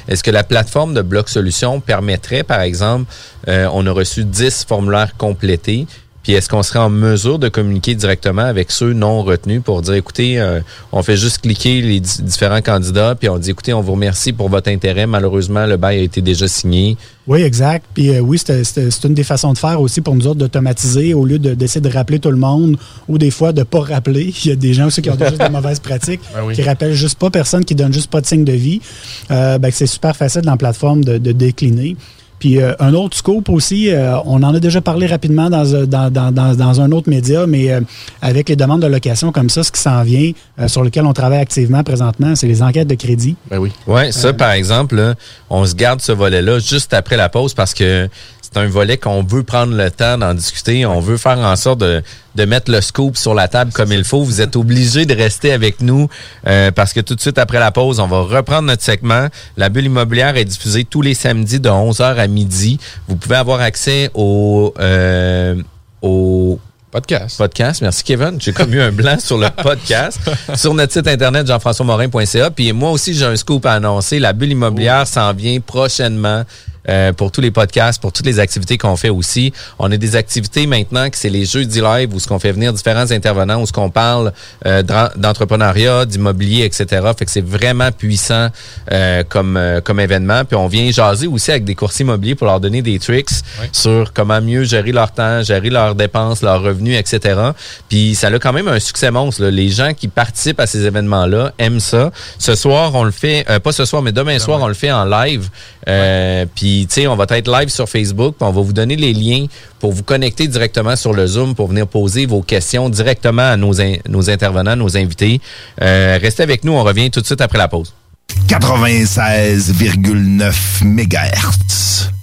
Est-ce que la plateforme de Bloc Solutions permettrait, par exemple, euh, on a reçu 10 formulaires complétés, puis est-ce qu'on serait en mesure de communiquer directement avec ceux non retenus pour dire, écoutez, euh, on fait juste cliquer les di- différents candidats, puis on dit, écoutez, on vous remercie pour votre intérêt. Malheureusement, le bail a été déjà signé. Oui, exact. Puis euh, oui, c'est une des façons de faire aussi pour nous autres d'automatiser au lieu de- d'essayer de rappeler tout le monde ou des fois de ne pas rappeler. Il y a des gens aussi qui ont juste de mauvaises pratiques, Ben oui. qui rappellent juste pas personne, qui donne juste pas de signe de vie. Euh, ben, c'est super facile dans la plateforme de, de décliner. Puis euh, un autre scope aussi, euh, on en a déjà parlé rapidement dans, un- dans, dans, dans, dans un autre média, mais euh, avec les demandes de location comme ça, ce qui s'en vient, euh, sur lequel on travaille activement présentement, c'est les enquêtes de crédit. Ben oui. Ouais, ça, par exemple, là, on se garde ce volet-là juste après la pause parce que c'est un volet qu'on veut prendre le temps d'en discuter. On veut faire en sorte de, de mettre le scoop sur la table comme il faut. Vous êtes obligés de rester avec nous euh, parce que tout de suite après la pause, on va reprendre notre segment. La bulle immobilière est diffusée tous les samedis de 11h à midi. Vous pouvez avoir accès au... euh, au Podcast. Podcast. Merci, Kevin. J'ai comme eu un blanc sur le podcast. sur notre site internet, jean-françois-morin.ca. Puis moi aussi, j'ai un scoop à annoncer. La bulle immobilière s'en vient prochainement. Euh, pour tous les podcasts, pour toutes les activités qu'on fait aussi. On a des activités maintenant que c'est les jeudis live où ce qu'on fait venir différents intervenants, où ce qu'on parle euh, d'en- d'entrepreneuriat, d'immobilier, etc. Fait que c'est vraiment puissant euh, comme euh, comme événement. Puis on vient jaser aussi avec des coursiers immobiliers pour leur donner des tricks sur comment mieux gérer leur temps, gérer leurs dépenses, leurs revenus, etc. Puis ça a quand même un succès monstre. là. Les gens qui participent à ces événements-là aiment ça. Ce soir, on le fait, euh, pas ce soir, mais demain soir, on le fait en live. Euh, Puis, on va être live sur Facebook, puis on va vous donner les liens pour vous connecter directement sur le Zoom pour venir poser vos questions directement à nos intervenants, nos invités. Euh, restez avec nous, on revient tout de suite après la pause. 96,9 MHz.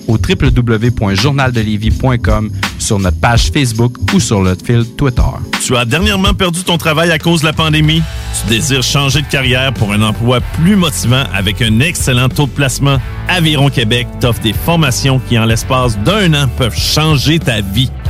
au sur notre page Facebook ou sur notre fil Twitter. Tu as dernièrement perdu ton travail à cause de la pandémie? Tu désires changer de carrière pour un emploi plus motivant avec un excellent taux de placement? Aviron Québec t'offre des formations qui, en l'espace d'un an, peuvent changer ta vie.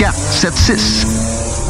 4, 7, 6.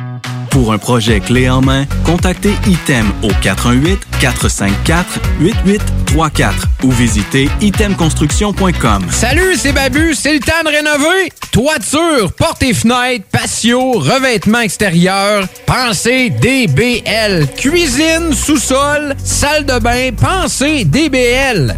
Pour un projet clé en main, contactez ITEM au 418-454-8834 ou visitez itemconstruction.com. Salut, c'est Babu, c'est le temps de rénover. Toiture, portes et fenêtres, patio, revêtement extérieur, pensez DBL. Cuisine, sous-sol, salle de bain, pensez DBL.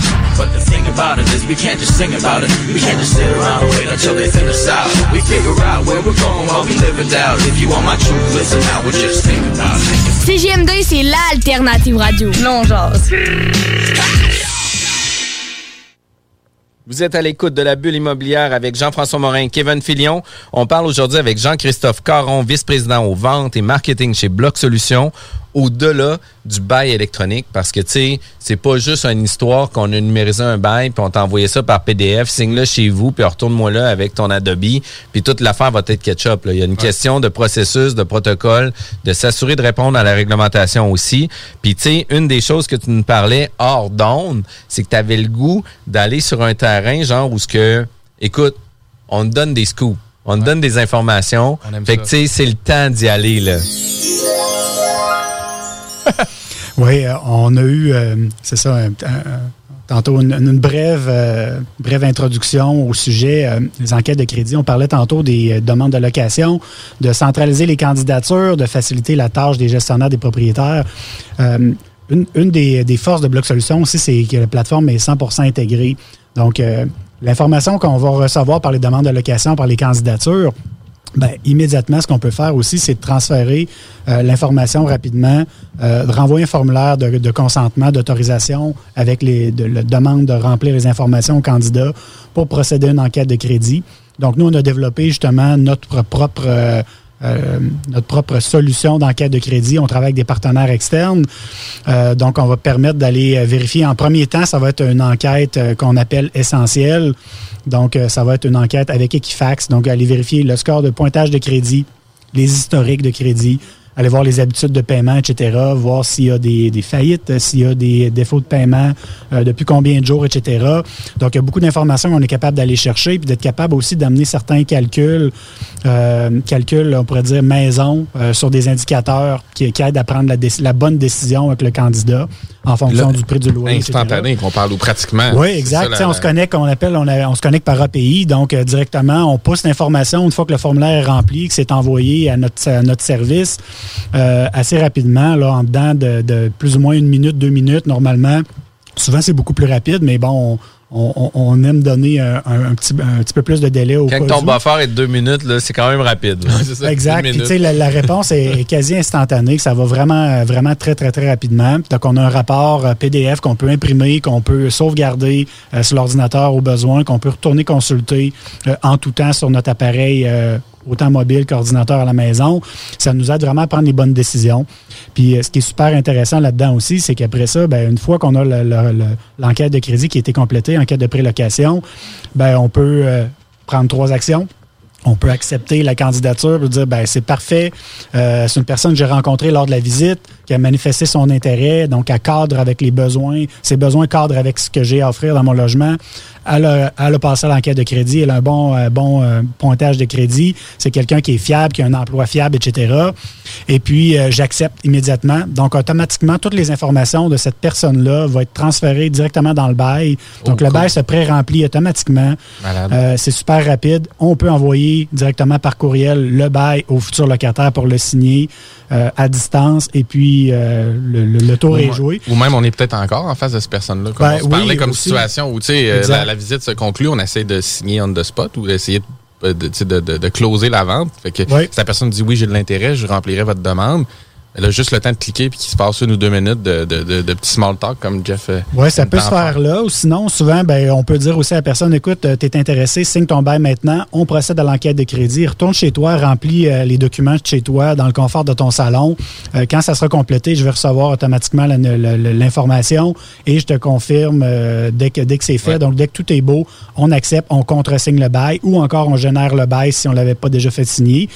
But the thing about it is we can't just sing about it. We can't just sit around and wait until they thin us out. We figure out where we're going while we live it out. If you want my truth, listen now, we'll just think about it. CJMD, c'est l'alternative radio. Non, genre. Vous êtes à l'écoute de la bulle immobilière avec Jean-François Morin, Kevin Filion. On parle aujourd'hui avec Jean-Christophe Caron, vice-président aux ventes et marketing chez Bloc Solutions au-delà du bail électronique parce que, tu sais, c'est pas juste une histoire qu'on a numérisé un bail puis on t'a envoyé ça par PDF, signe-le chez vous puis retourne-moi là avec ton Adobe puis toute l'affaire va être ketchup. Là. Il y a une question de processus, de protocole, de s'assurer de répondre à la réglementation aussi. Puis, tu sais, une des choses que tu nous parlais hors d'onde, c'est que tu avais le goût d'aller sur un terrain genre où ce que, écoute, on te donne des scoops, on te donne des informations. Fait que, tu sais, c'est le temps d'y aller, là. Oui, euh, on a eu, euh, c'est ça, tantôt une, euh, brève introduction au sujet des enquêtes de crédit. On parlait tantôt des demandes de location, de centraliser les candidatures, de faciliter la tâche des gestionnaires, des propriétaires. Une des, forces de Bloc Solutions aussi, c'est que la plateforme est 100% intégrée. Donc, l'information qu'on va recevoir par les demandes de location, par les candidatures, ben, immédiatement, ce qu'on peut faire aussi, c'est de transférer euh, l'information rapidement, euh, de renvoyer un formulaire de, de consentement, d'autorisation avec les de, la demande de remplir les informations au candidat pour procéder à une enquête de crédit. Donc, nous, on a développé justement notre propre euh, euh, notre propre solution d'enquête de crédit. On travaille avec des partenaires externes. Euh, donc, on va permettre d'aller euh, vérifier. En premier temps, ça va être une enquête qu'on appelle essentielle. Donc, ça va être une enquête avec Equifax. Donc, aller vérifier le score de pointage de crédit, les historiques de crédit, aller voir les habitudes de paiement, etc., voir s'il y a des, des faillites, s'il y a des défauts de paiement, euh, depuis combien de jours, etc. Donc, il y a beaucoup d'informations qu'on est capable d'aller chercher, puis d'être capable aussi d'amener certains calculs, euh, calculs, on pourrait dire maison, euh, sur des indicateurs qui, qui aident à prendre la, bonne décision avec le candidat en fonction Là, du prix du loyer. Instantané, qu'on parle ou pratiquement. Oui, exact. ça, la- on se connecte, on appelle, on, a- on se connecte par API, donc directement, on pousse l'information une fois que le formulaire est rempli, que c'est envoyé à notre, à notre service euh, assez rapidement, là, en dedans de, de plus ou moins une minute, deux minutes normalement. Souvent, c'est beaucoup plus rapide, mais bon, on, on- on aime donner un, petit, un petit peu plus de délai au Quand ton buffer est de deux minutes, c'est quand même rapide. Exact. Puis, la, la réponse est quasi instantanée. Ça va vraiment, vraiment très, très, très rapidement. Donc, on a un rapport euh, PDF qu'on peut imprimer, qu'on peut sauvegarder euh, sur l'ordinateur au besoin, qu'on peut retourner consulter euh, en tout temps sur notre appareil euh, autant mobile qu'ordinateur à la maison. Ça nous aide vraiment à prendre les bonnes décisions. Puis euh, ce qui est super intéressant là-dedans aussi, c'est qu'après ça, ben, une fois qu'on a le- le- le- l'enquête de crédit qui a été complétée, enquête de prélocation, ben, on peut euh, prendre trois actions. On peut accepter la candidature pour dire ben c'est parfait. Euh, c'est une personne que j'ai rencontrée lors de la visite qui a manifesté son intérêt, donc elle cadre avec les besoins, ses besoins cadrent avec ce que j'ai à offrir dans mon logement. Elle a, elle a passé à l'enquête de crédit, elle a un bon, euh, bon euh, pointage de crédit. C'est quelqu'un qui est fiable, qui a un emploi fiable, etc. Et puis euh, j'accepte immédiatement. Donc automatiquement, toutes les informations de cette personne-là vont être transférées directement dans le bail. Donc Oh, le cool. bail se pré-remplit automatiquement. C'est super rapide. On peut envoyer directement par courriel le bail au futur locataire pour le signer euh, à distance et puis euh, le, le- le tour Ou est joué. Ou même on est peut-être encore en face de cette personne-là. Comme Ben on se oui, parlait comme aussi. situation où tu sais, euh, la, la visite se conclut, on essaie de signer on the spot ou d'essayer de, euh, de, de, de- de closer la vente. Fait que si la personne dit oui, j'ai de l'intérêt, je remplirai votre demande. Elle a juste le temps de cliquer puis qu'il se passe une ou deux minutes de, de, de, de petits small talk comme Jeff. euh, Oui, ça peut se faire là. Ou sinon, souvent, ben, on peut dire aussi à la personne, écoute, tu es intéressé, signe ton bail maintenant, on procède à l'enquête de crédit, retourne chez toi, remplis euh, les documents de chez toi dans le confort de ton salon. Euh, quand ça sera complété, je vais recevoir automatiquement l'information et je te confirme euh, dès que, dès que c'est fait. Donc, dès que tout est beau, on accepte, on contresigne le bail ou encore on génère le bail si on ne l'avait pas déjà fait signer.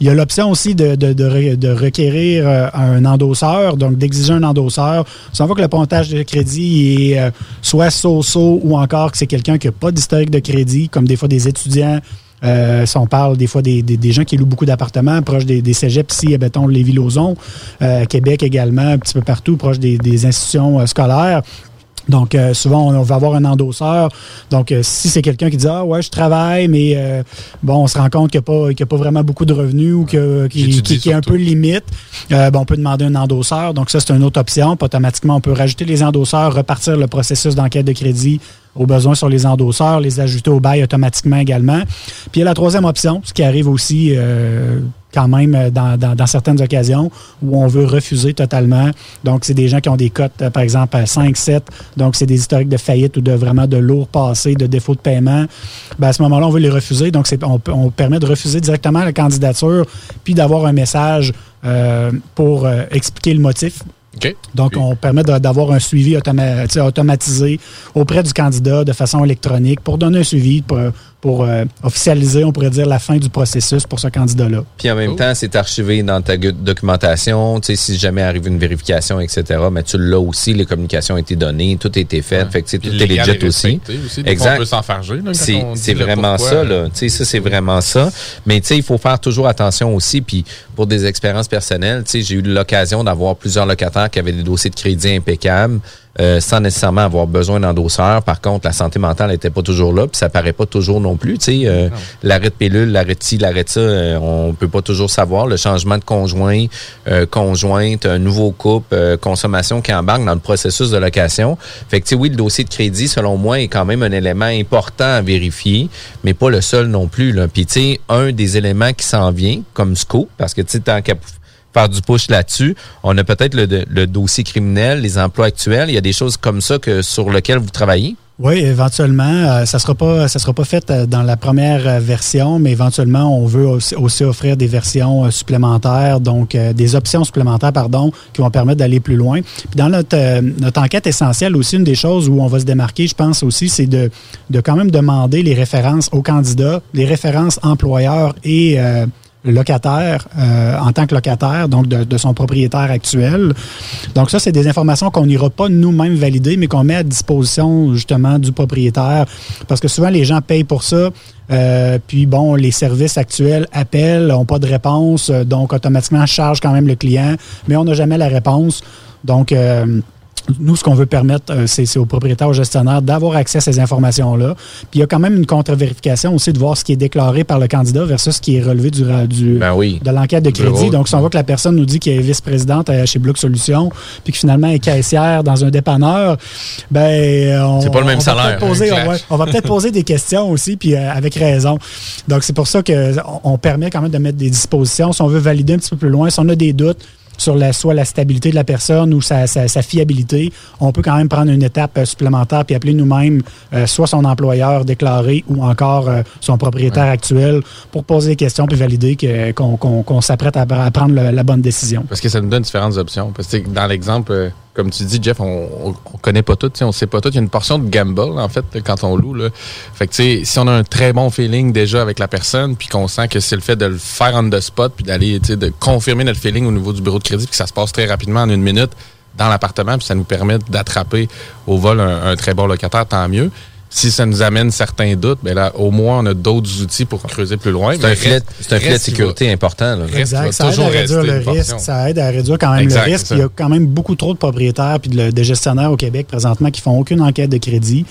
Il y a l'option aussi de requérir euh, un endosseur, donc d'exiger un endosseur. Si on voit que le pontage de crédit est euh, soit so-so ou encore que c'est quelqu'un qui n'a pas d'historique de crédit, comme des fois des étudiants. euh, si on parle des fois des, gens qui louent beaucoup d'appartements proches des, des cégeps ici, mettons Lévis-Lauzon, euh, Québec également, un petit peu partout, proche des, institutions scolaires. Donc, euh, souvent, on, va avoir un endosseur. Donc, euh, si c'est quelqu'un qui dit Ah, ouais, je travaille, mais euh, bon, on se rend compte qu'il n'y a, pas- qu'il y a pas vraiment beaucoup de revenus ou que- qui, qui- qui est un peu limite, ben, on peut demander un endosseur. Donc, ça, c'est une autre option. Puis, automatiquement, on peut rajouter les endosseurs, repartir le processus d'enquête de crédit aux besoins sur les endosseurs, les ajouter au bail automatiquement également. Puis, il y a la troisième option, ce qui arrive aussi. euh, quand même euh, dans, certaines occasions où on veut refuser totalement. Donc, c'est des gens qui ont des cotes, euh, par exemple, à 5, 7. Donc, c'est des historiques de faillite ou de vraiment de lourds passés, de défaut de paiement. Ben, à ce moment-là, on veut les refuser. Donc, on, permet de refuser directement la candidature puis d'avoir un message pour expliquer le motif. Donc, on permet d'avoir un suivi automa- automatisé auprès du candidat de façon électronique pour donner un suivi, pour, pour, euh, officialiser, on pourrait dire, la fin du processus pour ce candidat-là. Puis en même temps, c'est archivé dans ta documentation. Tu sais, si jamais arrive une vérification, etc., mais tu l'as aussi, les communications ont été données, tout a été fait. Fait que tu sais, tout le est legit aussi. aussi. Fois, on peut s'enfarger, C'est vraiment pourquoi. ça, là. Tu sais, ça, c'est vraiment ça. Mais tu sais, il faut faire toujours attention aussi. Puis pour des expériences personnelles, tu sais, j'ai eu l'occasion d'avoir plusieurs locataires qui avaient des dossiers de crédit impeccables. Euh, sans nécessairement avoir besoin d'endosseur. Par contre, la santé mentale n'était pas toujours là, puis ça paraît pas toujours non plus. Tu sais, euh, l'arrêt de pilule, l'arrêt de ci, l'arrêt de ça, euh, on peut pas toujours savoir. Le changement de conjoint, euh, conjointe, un nouveau couple, euh, consommation qui embarque dans le processus de location. Fait que tu sais, oui, le dossier de crédit, selon moi, est quand même un élément important à vérifier, mais pas le seul non plus. Là. Puis tu sais, un des éléments qui s'en vient comme scoop, parce que tu sais, tant qu'à du push là-dessus. On a peut-être le, dossier criminel, les emplois actuels. Il y a des choses comme ça que sur lesquelles vous travaillez? Oui, éventuellement, euh, ça sera pas ça sera pas fait euh, dans la première euh, version, mais éventuellement, on veut aussi, offrir des versions supplémentaires, donc des options supplémentaires, pardon, qui vont permettre d'aller plus loin. Puis dans notre, enquête essentielle aussi, une des choses où on va se démarquer, je pense aussi, c'est de, quand même demander les références aux candidats, les références employeurs et locataire euh, en tant que locataire, donc de, son propriétaire actuel. Donc ça, c'est des informations qu'on n'ira pas nous-mêmes valider, mais qu'on met à disposition justement du propriétaire. Parce que souvent, les gens payent pour ça. Euh, puis bon, les services actuels appellent, n'ont pas de réponse, euh, donc automatiquement charge quand même le client, mais on n'a jamais la réponse. Donc, nous, ce qu'on veut permettre, euh, c'est c'est aux propriétaires, aux gestionnaires d'avoir accès à ces informations-là. Puis il y a quand même une contre-vérification aussi de voir ce qui est déclaré par le candidat versus ce qui est relevé du, ra- du, de l'enquête de crédit. Donc, si on voit que la personne nous dit qu'elle est vice-présidente euh, chez Bloc Solutions, puis que finalement elle est caissière dans un dépanneur, ben on, C'est pas le même on va peut-être poser- un clash. ouais, on va peut-être poser des questions aussi, puis euh, avec raison. Donc, c'est pour ça qu'on on permet quand même de mettre des dispositions. Si on veut valider un petit peu plus loin, si on a des doutes, sur la, soit la stabilité de la personne ou sa, sa- sa fiabilité, on peut quand même prendre une étape euh, supplémentaire puis appeler nous-mêmes euh, soit son employeur déclaré ou encore euh, son propriétaire actuel pour poser des questions puis valider que- qu'on qu'on- qu'on s'apprête à, à prendre le- la bonne décision. Parce que ça nous donne différentes options. Parce que dans l'exemple, comme tu dis, Jeff, on, on, on connaît pas tout, on sait pas tout. Il y a une portion de gamble, en fait, quand on loue. Là. Fait que, si on a un très bon feeling déjà avec la personne, puis qu'on sent que c'est le fait de le faire on the spot, puis d'aller, de confirmer notre feeling au niveau du bureau de crédit, puis ça se passe très rapidement en une minute dans l'appartement, puis ça nous permet d'attraper au vol un très bon locataire, tant mieux. Si ça nous amène certains doutes, ben là, au moins, on a d'autres outils pour creuser plus loin. C'est un filet- reste- c'est un filet de sécurité important, là. Exact. Ça aide à toujours réduire le risque. Ça aide à réduire quand même Exact, le risque. Il y a quand même beaucoup trop de propriétaires puis de, de gestionnaires au Québec présentement qui font aucune enquête de crédit.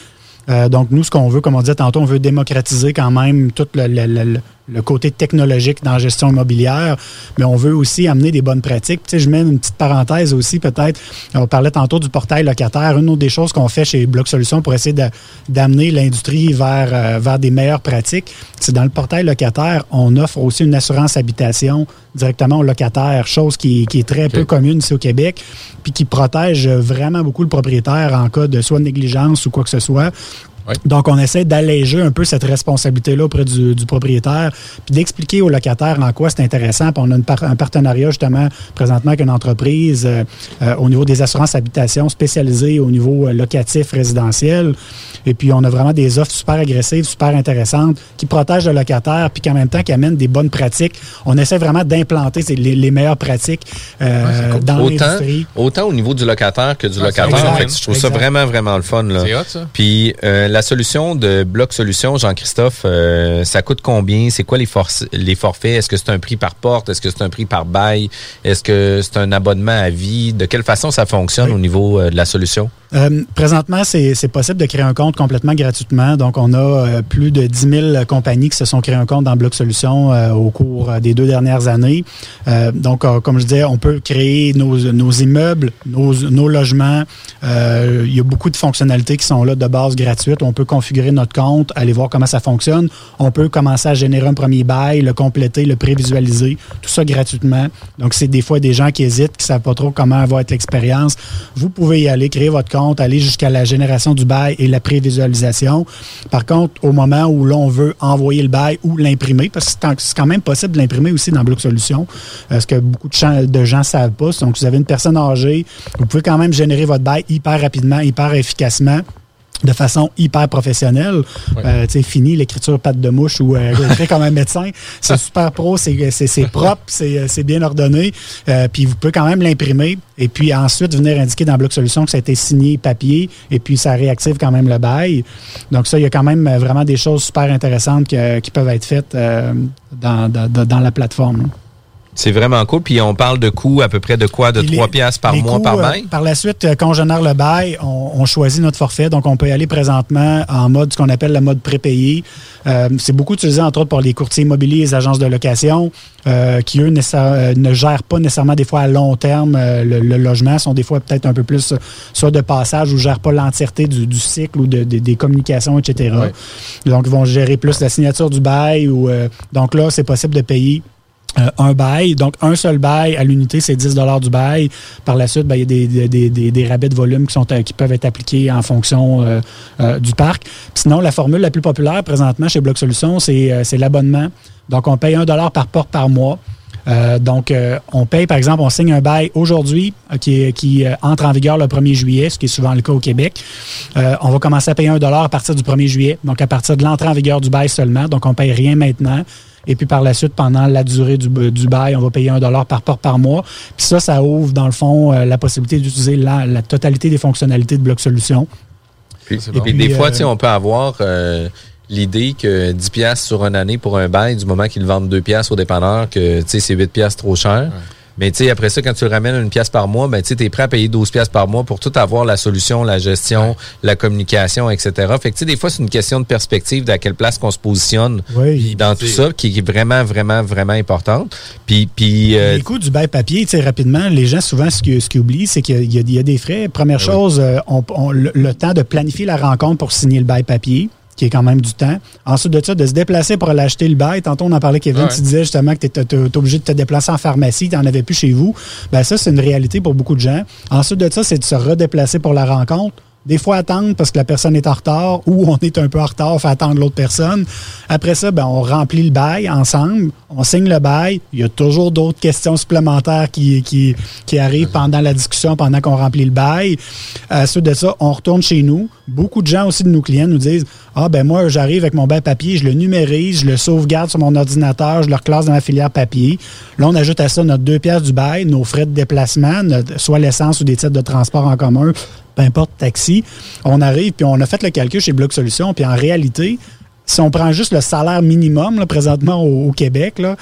Euh, donc, nous, ce qu'on veut, comme on disait tantôt, on veut démocratiser quand même tout le, le- le- le- côté technologique dans la gestion immobilière, mais on veut aussi amener des bonnes pratiques. Tu sais, je mets une petite parenthèse aussi, peut-être. On parlait tantôt du portail locataire. Une autre des choses qu'on fait chez Bloc Solutions pour essayer d'amener l'industrie vers, euh, vers des meilleures pratiques, c'est dans le portail locataire, on offre aussi une assurance habitation directement au locataire, chose qui, qui est très peu commune ici au Québec, puis qui protège vraiment beaucoup le propriétaire en cas de soit de négligence ou quoi que ce soit. Donc, on essaie d'alléger un peu cette responsabilité-là auprès du, du propriétaire, puis d'expliquer aux locataires en quoi c'est intéressant. Puis on a une par- un partenariat justement présentement avec une entreprise euh, euh, au niveau des assurances habitation spécialisées au niveau euh, locatif résidentiel. Et puis, on a vraiment des offres super agressives, super intéressantes, qui protègent le locataire, puis qu'en même temps, qui amènent des bonnes pratiques. On essaie vraiment d'implanter les, les meilleures pratiques euh, dans autant, l'industrie. autant au niveau du locataire que du Ah, locataire. exact, Fait que je trouve ça vraiment, vraiment le fun. C'est hot, ça. Puis euh, la solution de Bloc Solutions, Jean-Christophe, euh, ça coûte combien? C'est quoi les forfaits? Est-ce que c'est un prix par porte? Est-ce que c'est un prix par bail? Est-ce que c'est un abonnement à vie? De quelle façon ça fonctionne au niveau euh, de la solution? Euh, présentement, c'est possible de créer un compte complètement gratuitement. Donc, on a euh, plus de 10 000 compagnies qui se sont créées un compte dans Bloc Solutions euh, au cours des deux dernières années. Donc, comme je disais, on peut créer nos, nos immeubles, nos, nos logements. Il y a beaucoup de fonctionnalités qui sont là de base gratuites. On peut configurer notre compte, aller voir comment ça fonctionne. On peut commencer à générer un premier bail, le compléter, le prévisualiser, tout ça gratuitement. Donc, c'est des fois des gens qui hésitent, qui ne savent pas trop comment va être l'expérience. Vous pouvez y aller, créer votre compte, aller jusqu'à la génération du bail et la prévisualisation. Par contre, au moment où l'on veut envoyer le bail ou l'imprimer, parce que c'est quand même possible de l'imprimer aussi dans Bloc Solutions, euh, ce que beaucoup de gens gens savent pas. Donc, vous avez une personne âgée, vous pouvez quand même générer votre bail hyper rapidement, hyper efficacement de façon hyper professionnelle. Euh, tu sais, fini l'écriture patte de mouche ou euh, écrit comme un médecin. C'est super pro, c'est propre, c'est euh, c'est bien ordonné. Euh, puis vous pouvez quand même l'imprimer et puis ensuite venir indiquer dans Bloc Solutions que ça a été signé papier et puis ça réactive quand même le bail. Donc ça, il y a quand même vraiment des choses super intéressantes que- qui peuvent être faites dans, dans- dans la plateforme. C'est vraiment cool. Puis on parle de coûts à peu près de quoi? De Puis 3 les- piastres par les mois coûts, par euh, bail? par la suite, euh, quand on génère le bail, on, on choisit notre forfait. Donc, on peut y aller présentement en mode, ce qu'on appelle le mode prépayé. Euh, c'est beaucoup utilisé, entre autres, pour les courtiers immobiliers et les agences de location, euh, qui, eux, euh, ne gèrent pas nécessairement des fois à long terme euh, le, le logement, sont des fois peut-être un peu plus euh, soit de passage ou ne gèrent pas l'entièreté du, du cycle ou de- de- des communications, etc. Donc, ils vont gérer plus la signature du bail. ou euh, Donc là, c'est possible de payer euh, un bail. Donc, un seul bail à l'unité, c'est 10 du bail. Par la suite, ben, il y a des, rabais de volume euh, qui peuvent être appliqués en fonction euh, du parc. Sinon, la formule la plus populaire présentement chez Bloc Solutions, c'est l'abonnement. Donc, on paye 1 par porte par mois. Donc, on paye, par exemple, on signe un bail aujourd'hui qui, entre en vigueur le 1er juillet, ce qui est souvent le cas au Québec. On va commencer à payer 1 à partir du 1er juillet, donc à partir de l'entrée en vigueur du bail seulement. Donc, on ne paye rien maintenant. Et puis par la suite, pendant la durée du, du bail, on va payer un dollar par porte par mois. Puis ça, ça ouvre, dans le fond, euh, la possibilité d'utiliser la, la totalité des fonctionnalités de Bloc Solutions. Puis, bon. puis des fois, euh, tu sais, on peut avoir euh, l'idée que 10 piastres sur une année pour un bail, du moment qu'ils vendent 2 piastres au dépanneur, que tu sais, c'est 8 piastres trop cher. Mais tu sais, après ça, quand tu le ramènes une pièce par mois, ben tu es prêt à payer 12 pièces par mois pour tout avoir la solution, la gestion, la communication, etc. Fait que tu sais, des fois, c'est une question de perspective d'à quelle place qu'on se positionne Oui. dans tout ça, qui est vraiment, vraiment, vraiment importante. Puis, puis euh, Les coûts du bail papier, tu sais, rapidement, les gens, souvent, ce qu'ils ce oublient, c'est qu'il y, a- y des frais. Première Ah chose, euh, on- on- le, le temps de planifier la rencontre pour signer le bail papier. Qui est quand même du temps. Ensuite de ça, de se déplacer pour aller acheter le bail. Tantôt, on en parlait, Kevin, Ouais. tu disais justement que tu es, obligé de te déplacer en pharmacie, tu n'en avais plus chez vous. Ben ça, c'est une réalité pour beaucoup de gens. Ensuite de ça, c'est de se redéplacer pour la rencontre. Des fois, attendre parce que la personne est en retard ou on est un peu en retard, fait attendre l'autre personne. Après ça, ben, on remplit le bail ensemble, on signe le bail. Il y a toujours d'autres questions supplémentaires qui, arrivent pendant la discussion, pendant qu'on remplit le bail. Ensuite de ça, on retourne chez nous. Beaucoup de gens aussi de nos clients nous disent Ah, ben moi, j'arrive avec mon bail papier, je le numérise, je le sauvegarde sur mon ordinateur, je le reclasse dans la filière papier. Là, on ajoute à ça notre deux pièces du bail, nos frais de déplacement, soit l'essence ou des titres de transport en commun, peu importe, taxi. On arrive, puis on a fait le calcul chez Bloc Solutions, puis en réalité, si on prend juste le salaire minimum là, présentement au, au Québec, là,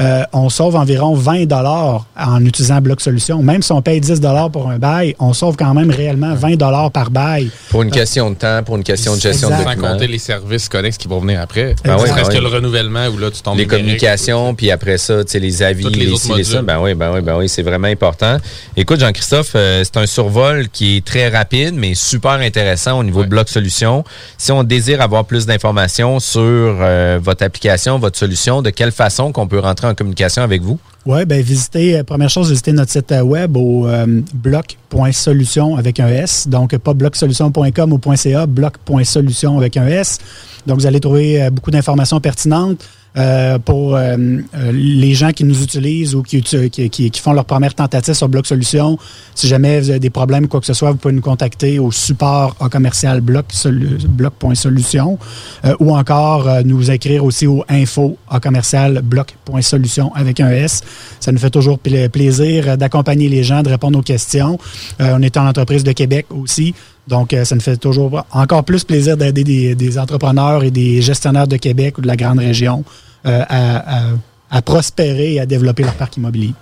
euh, on sauve environ 20 dollars en utilisant Bloc Solutions. Même si on paye 10 dollars pour un bail, on sauve quand même réellement 20 dollars par bail. Pour une question de temps, pour une question de gestion de Exact. Sans documents. compter les services connexes qui vont venir après. Ben oui, ben oui. que le renouvellement où là, tu tombes les communications, puis après ça, tu sais, les avis, les les, autres ci, les ça. modules. Ben oui, ben oui, ben oui, c'est vraiment important. Écoute, Jean-Christophe, euh, c'est un survol qui est très rapide, mais super intéressant au niveau de Bloc Solution. Si on désire avoir plus d'informations sur euh, votre application, votre solution, de quelle façon qu'on peut rentrer en communication avec vous? Oui, ben visitez, euh, première chose, visitez notre site euh, web au euh, bloc.solution avec un S. Donc, pas blocsolution.com ou .ca, bloc.solution avec un S. Donc, vous allez trouver beaucoup d'informations pertinentes. Euh, pour euh, euh, les gens qui nous utilisent ou qui, qui, qui- font leur première tentative sur Bloc Solution. Si jamais vous avez des problèmes ou quoi que ce soit, vous pouvez nous contacter au support en commercial bloc, solu- bloc.solution euh, ou encore euh, nous écrire aussi au info en commercial bloc.solution avec un S. Ça nous fait toujours pla- plaisir d'accompagner les gens, de répondre aux questions. On est en entreprise de Québec aussi. Donc, ça nous fait toujours encore plus plaisir d'aider des, des entrepreneurs et des gestionnaires de Québec ou de la grande région à, à- à prospérer et à développer leur parc immobilier.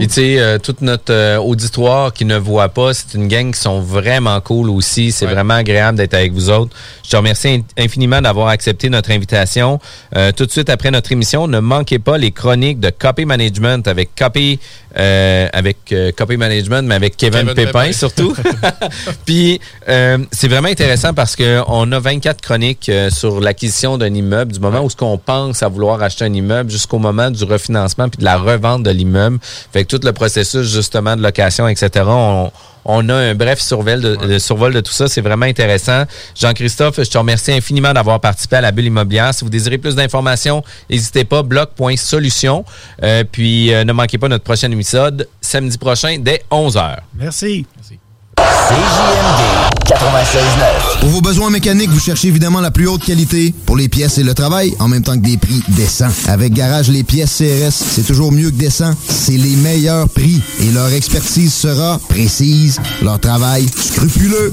Puis tu sais, euh, tout notre euh, auditoire qui ne voit pas, c'est une gang qui sont vraiment cool aussi. C'est vraiment agréable d'être avec vous autres. Je te remercie in- infiniment d'avoir accepté notre invitation. Euh, tout de suite après notre émission, ne manquez pas les chroniques de Copy Management avec Copy, euh, avec euh, Copy Management, mais avec Kevin, Kevin Pépin, Pépin. surtout. Puis euh, c'est vraiment intéressant parce que on a 24 chroniques euh, sur l'acquisition d'un immeuble, du moment où ce qu'on pense à vouloir acheter un immeuble jusqu'au moment du refinancement puis de la revente de l'immeuble. Fait que tout le processus justement de location, etc. On, on a un bref survol de, de survol de tout ça. C'est vraiment intéressant. Jean-Christophe, je te remercie infiniment d'avoir participé à la bulle immobilière. Si vous désirez plus d'informations, n'hésitez pas, bloc.solution. Euh, puis euh, ne manquez pas notre prochain épisode samedi prochain dès 11h. Merci. CJMD 96.9. Pour vos besoins mécaniques, vous cherchez évidemment la plus haute qualité pour les pièces et le travail, en même temps que des prix décents. Avec Garage Les Pièces CRS, c'est toujours mieux que décent. C'est les meilleurs prix et leur expertise sera précise, leur travail scrupuleux.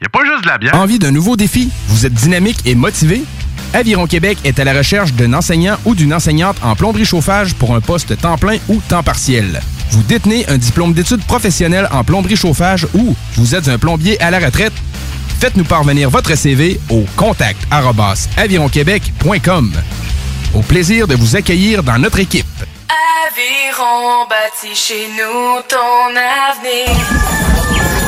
y a pas juste de la bière. Envie d'un nouveau défi? Vous êtes dynamique et motivé? Aviron Québec est à la recherche d'un enseignant ou d'une enseignante en plomberie chauffage pour un poste temps plein ou temps partiel. Vous détenez un diplôme d'études professionnelles en plomberie chauffage ou vous êtes un plombier à la retraite? Faites-nous parvenir votre CV au contact avironquebec.com. Au plaisir de vous accueillir dans notre équipe. Aviron bâti chez nous ton avenir.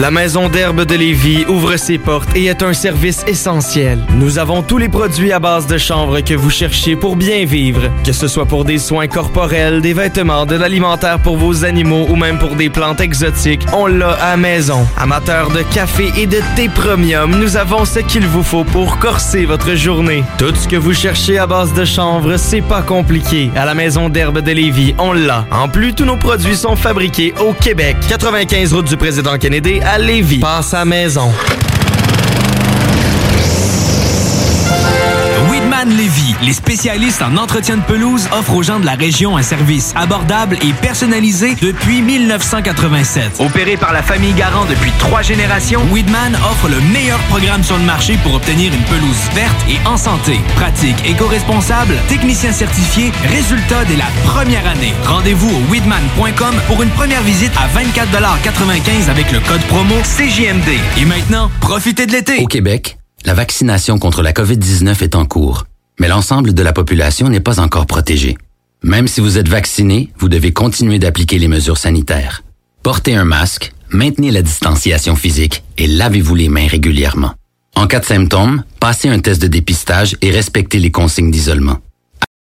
La Maison d'herbe de Lévis ouvre ses portes et est un service essentiel. Nous avons tous les produits à base de chanvre que vous cherchez pour bien vivre. Que ce soit pour des soins corporels, des vêtements, de l'alimentaire pour vos animaux ou même pour des plantes exotiques, on l'a à maison. Amateurs de café et de thé premium, nous avons ce qu'il vous faut pour corser votre journée. Tout ce que vous cherchez à base de chanvre, c'est pas compliqué. À la Maison d'herbe de Lévis, on l'a. En plus, tous nos produits sont fabriqués au Québec. 95 route du président Kennedy à Lévis. Passe à maison. Les spécialistes en entretien de pelouse, offrent aux gens de la région un service abordable et personnalisé depuis 1987. Opéré par la famille Garant depuis trois générations, Weedman offre le meilleur programme sur le marché pour obtenir une pelouse verte et en santé. Pratique éco-responsable, technicien certifié, résultat dès la première année. Rendez-vous au weedman.com pour une première visite à 24,95 avec le code promo CJMD. Et maintenant, profitez de l'été. Au Québec, la vaccination contre la COVID-19 est en cours, mais l'ensemble de la population n'est pas encore protégée. Même si vous êtes vacciné, vous devez continuer d'appliquer les mesures sanitaires. Portez un masque, maintenez la distanciation physique et lavez-vous les mains régulièrement. En cas de symptômes, passez un test de dépistage et respectez les consignes d'isolement.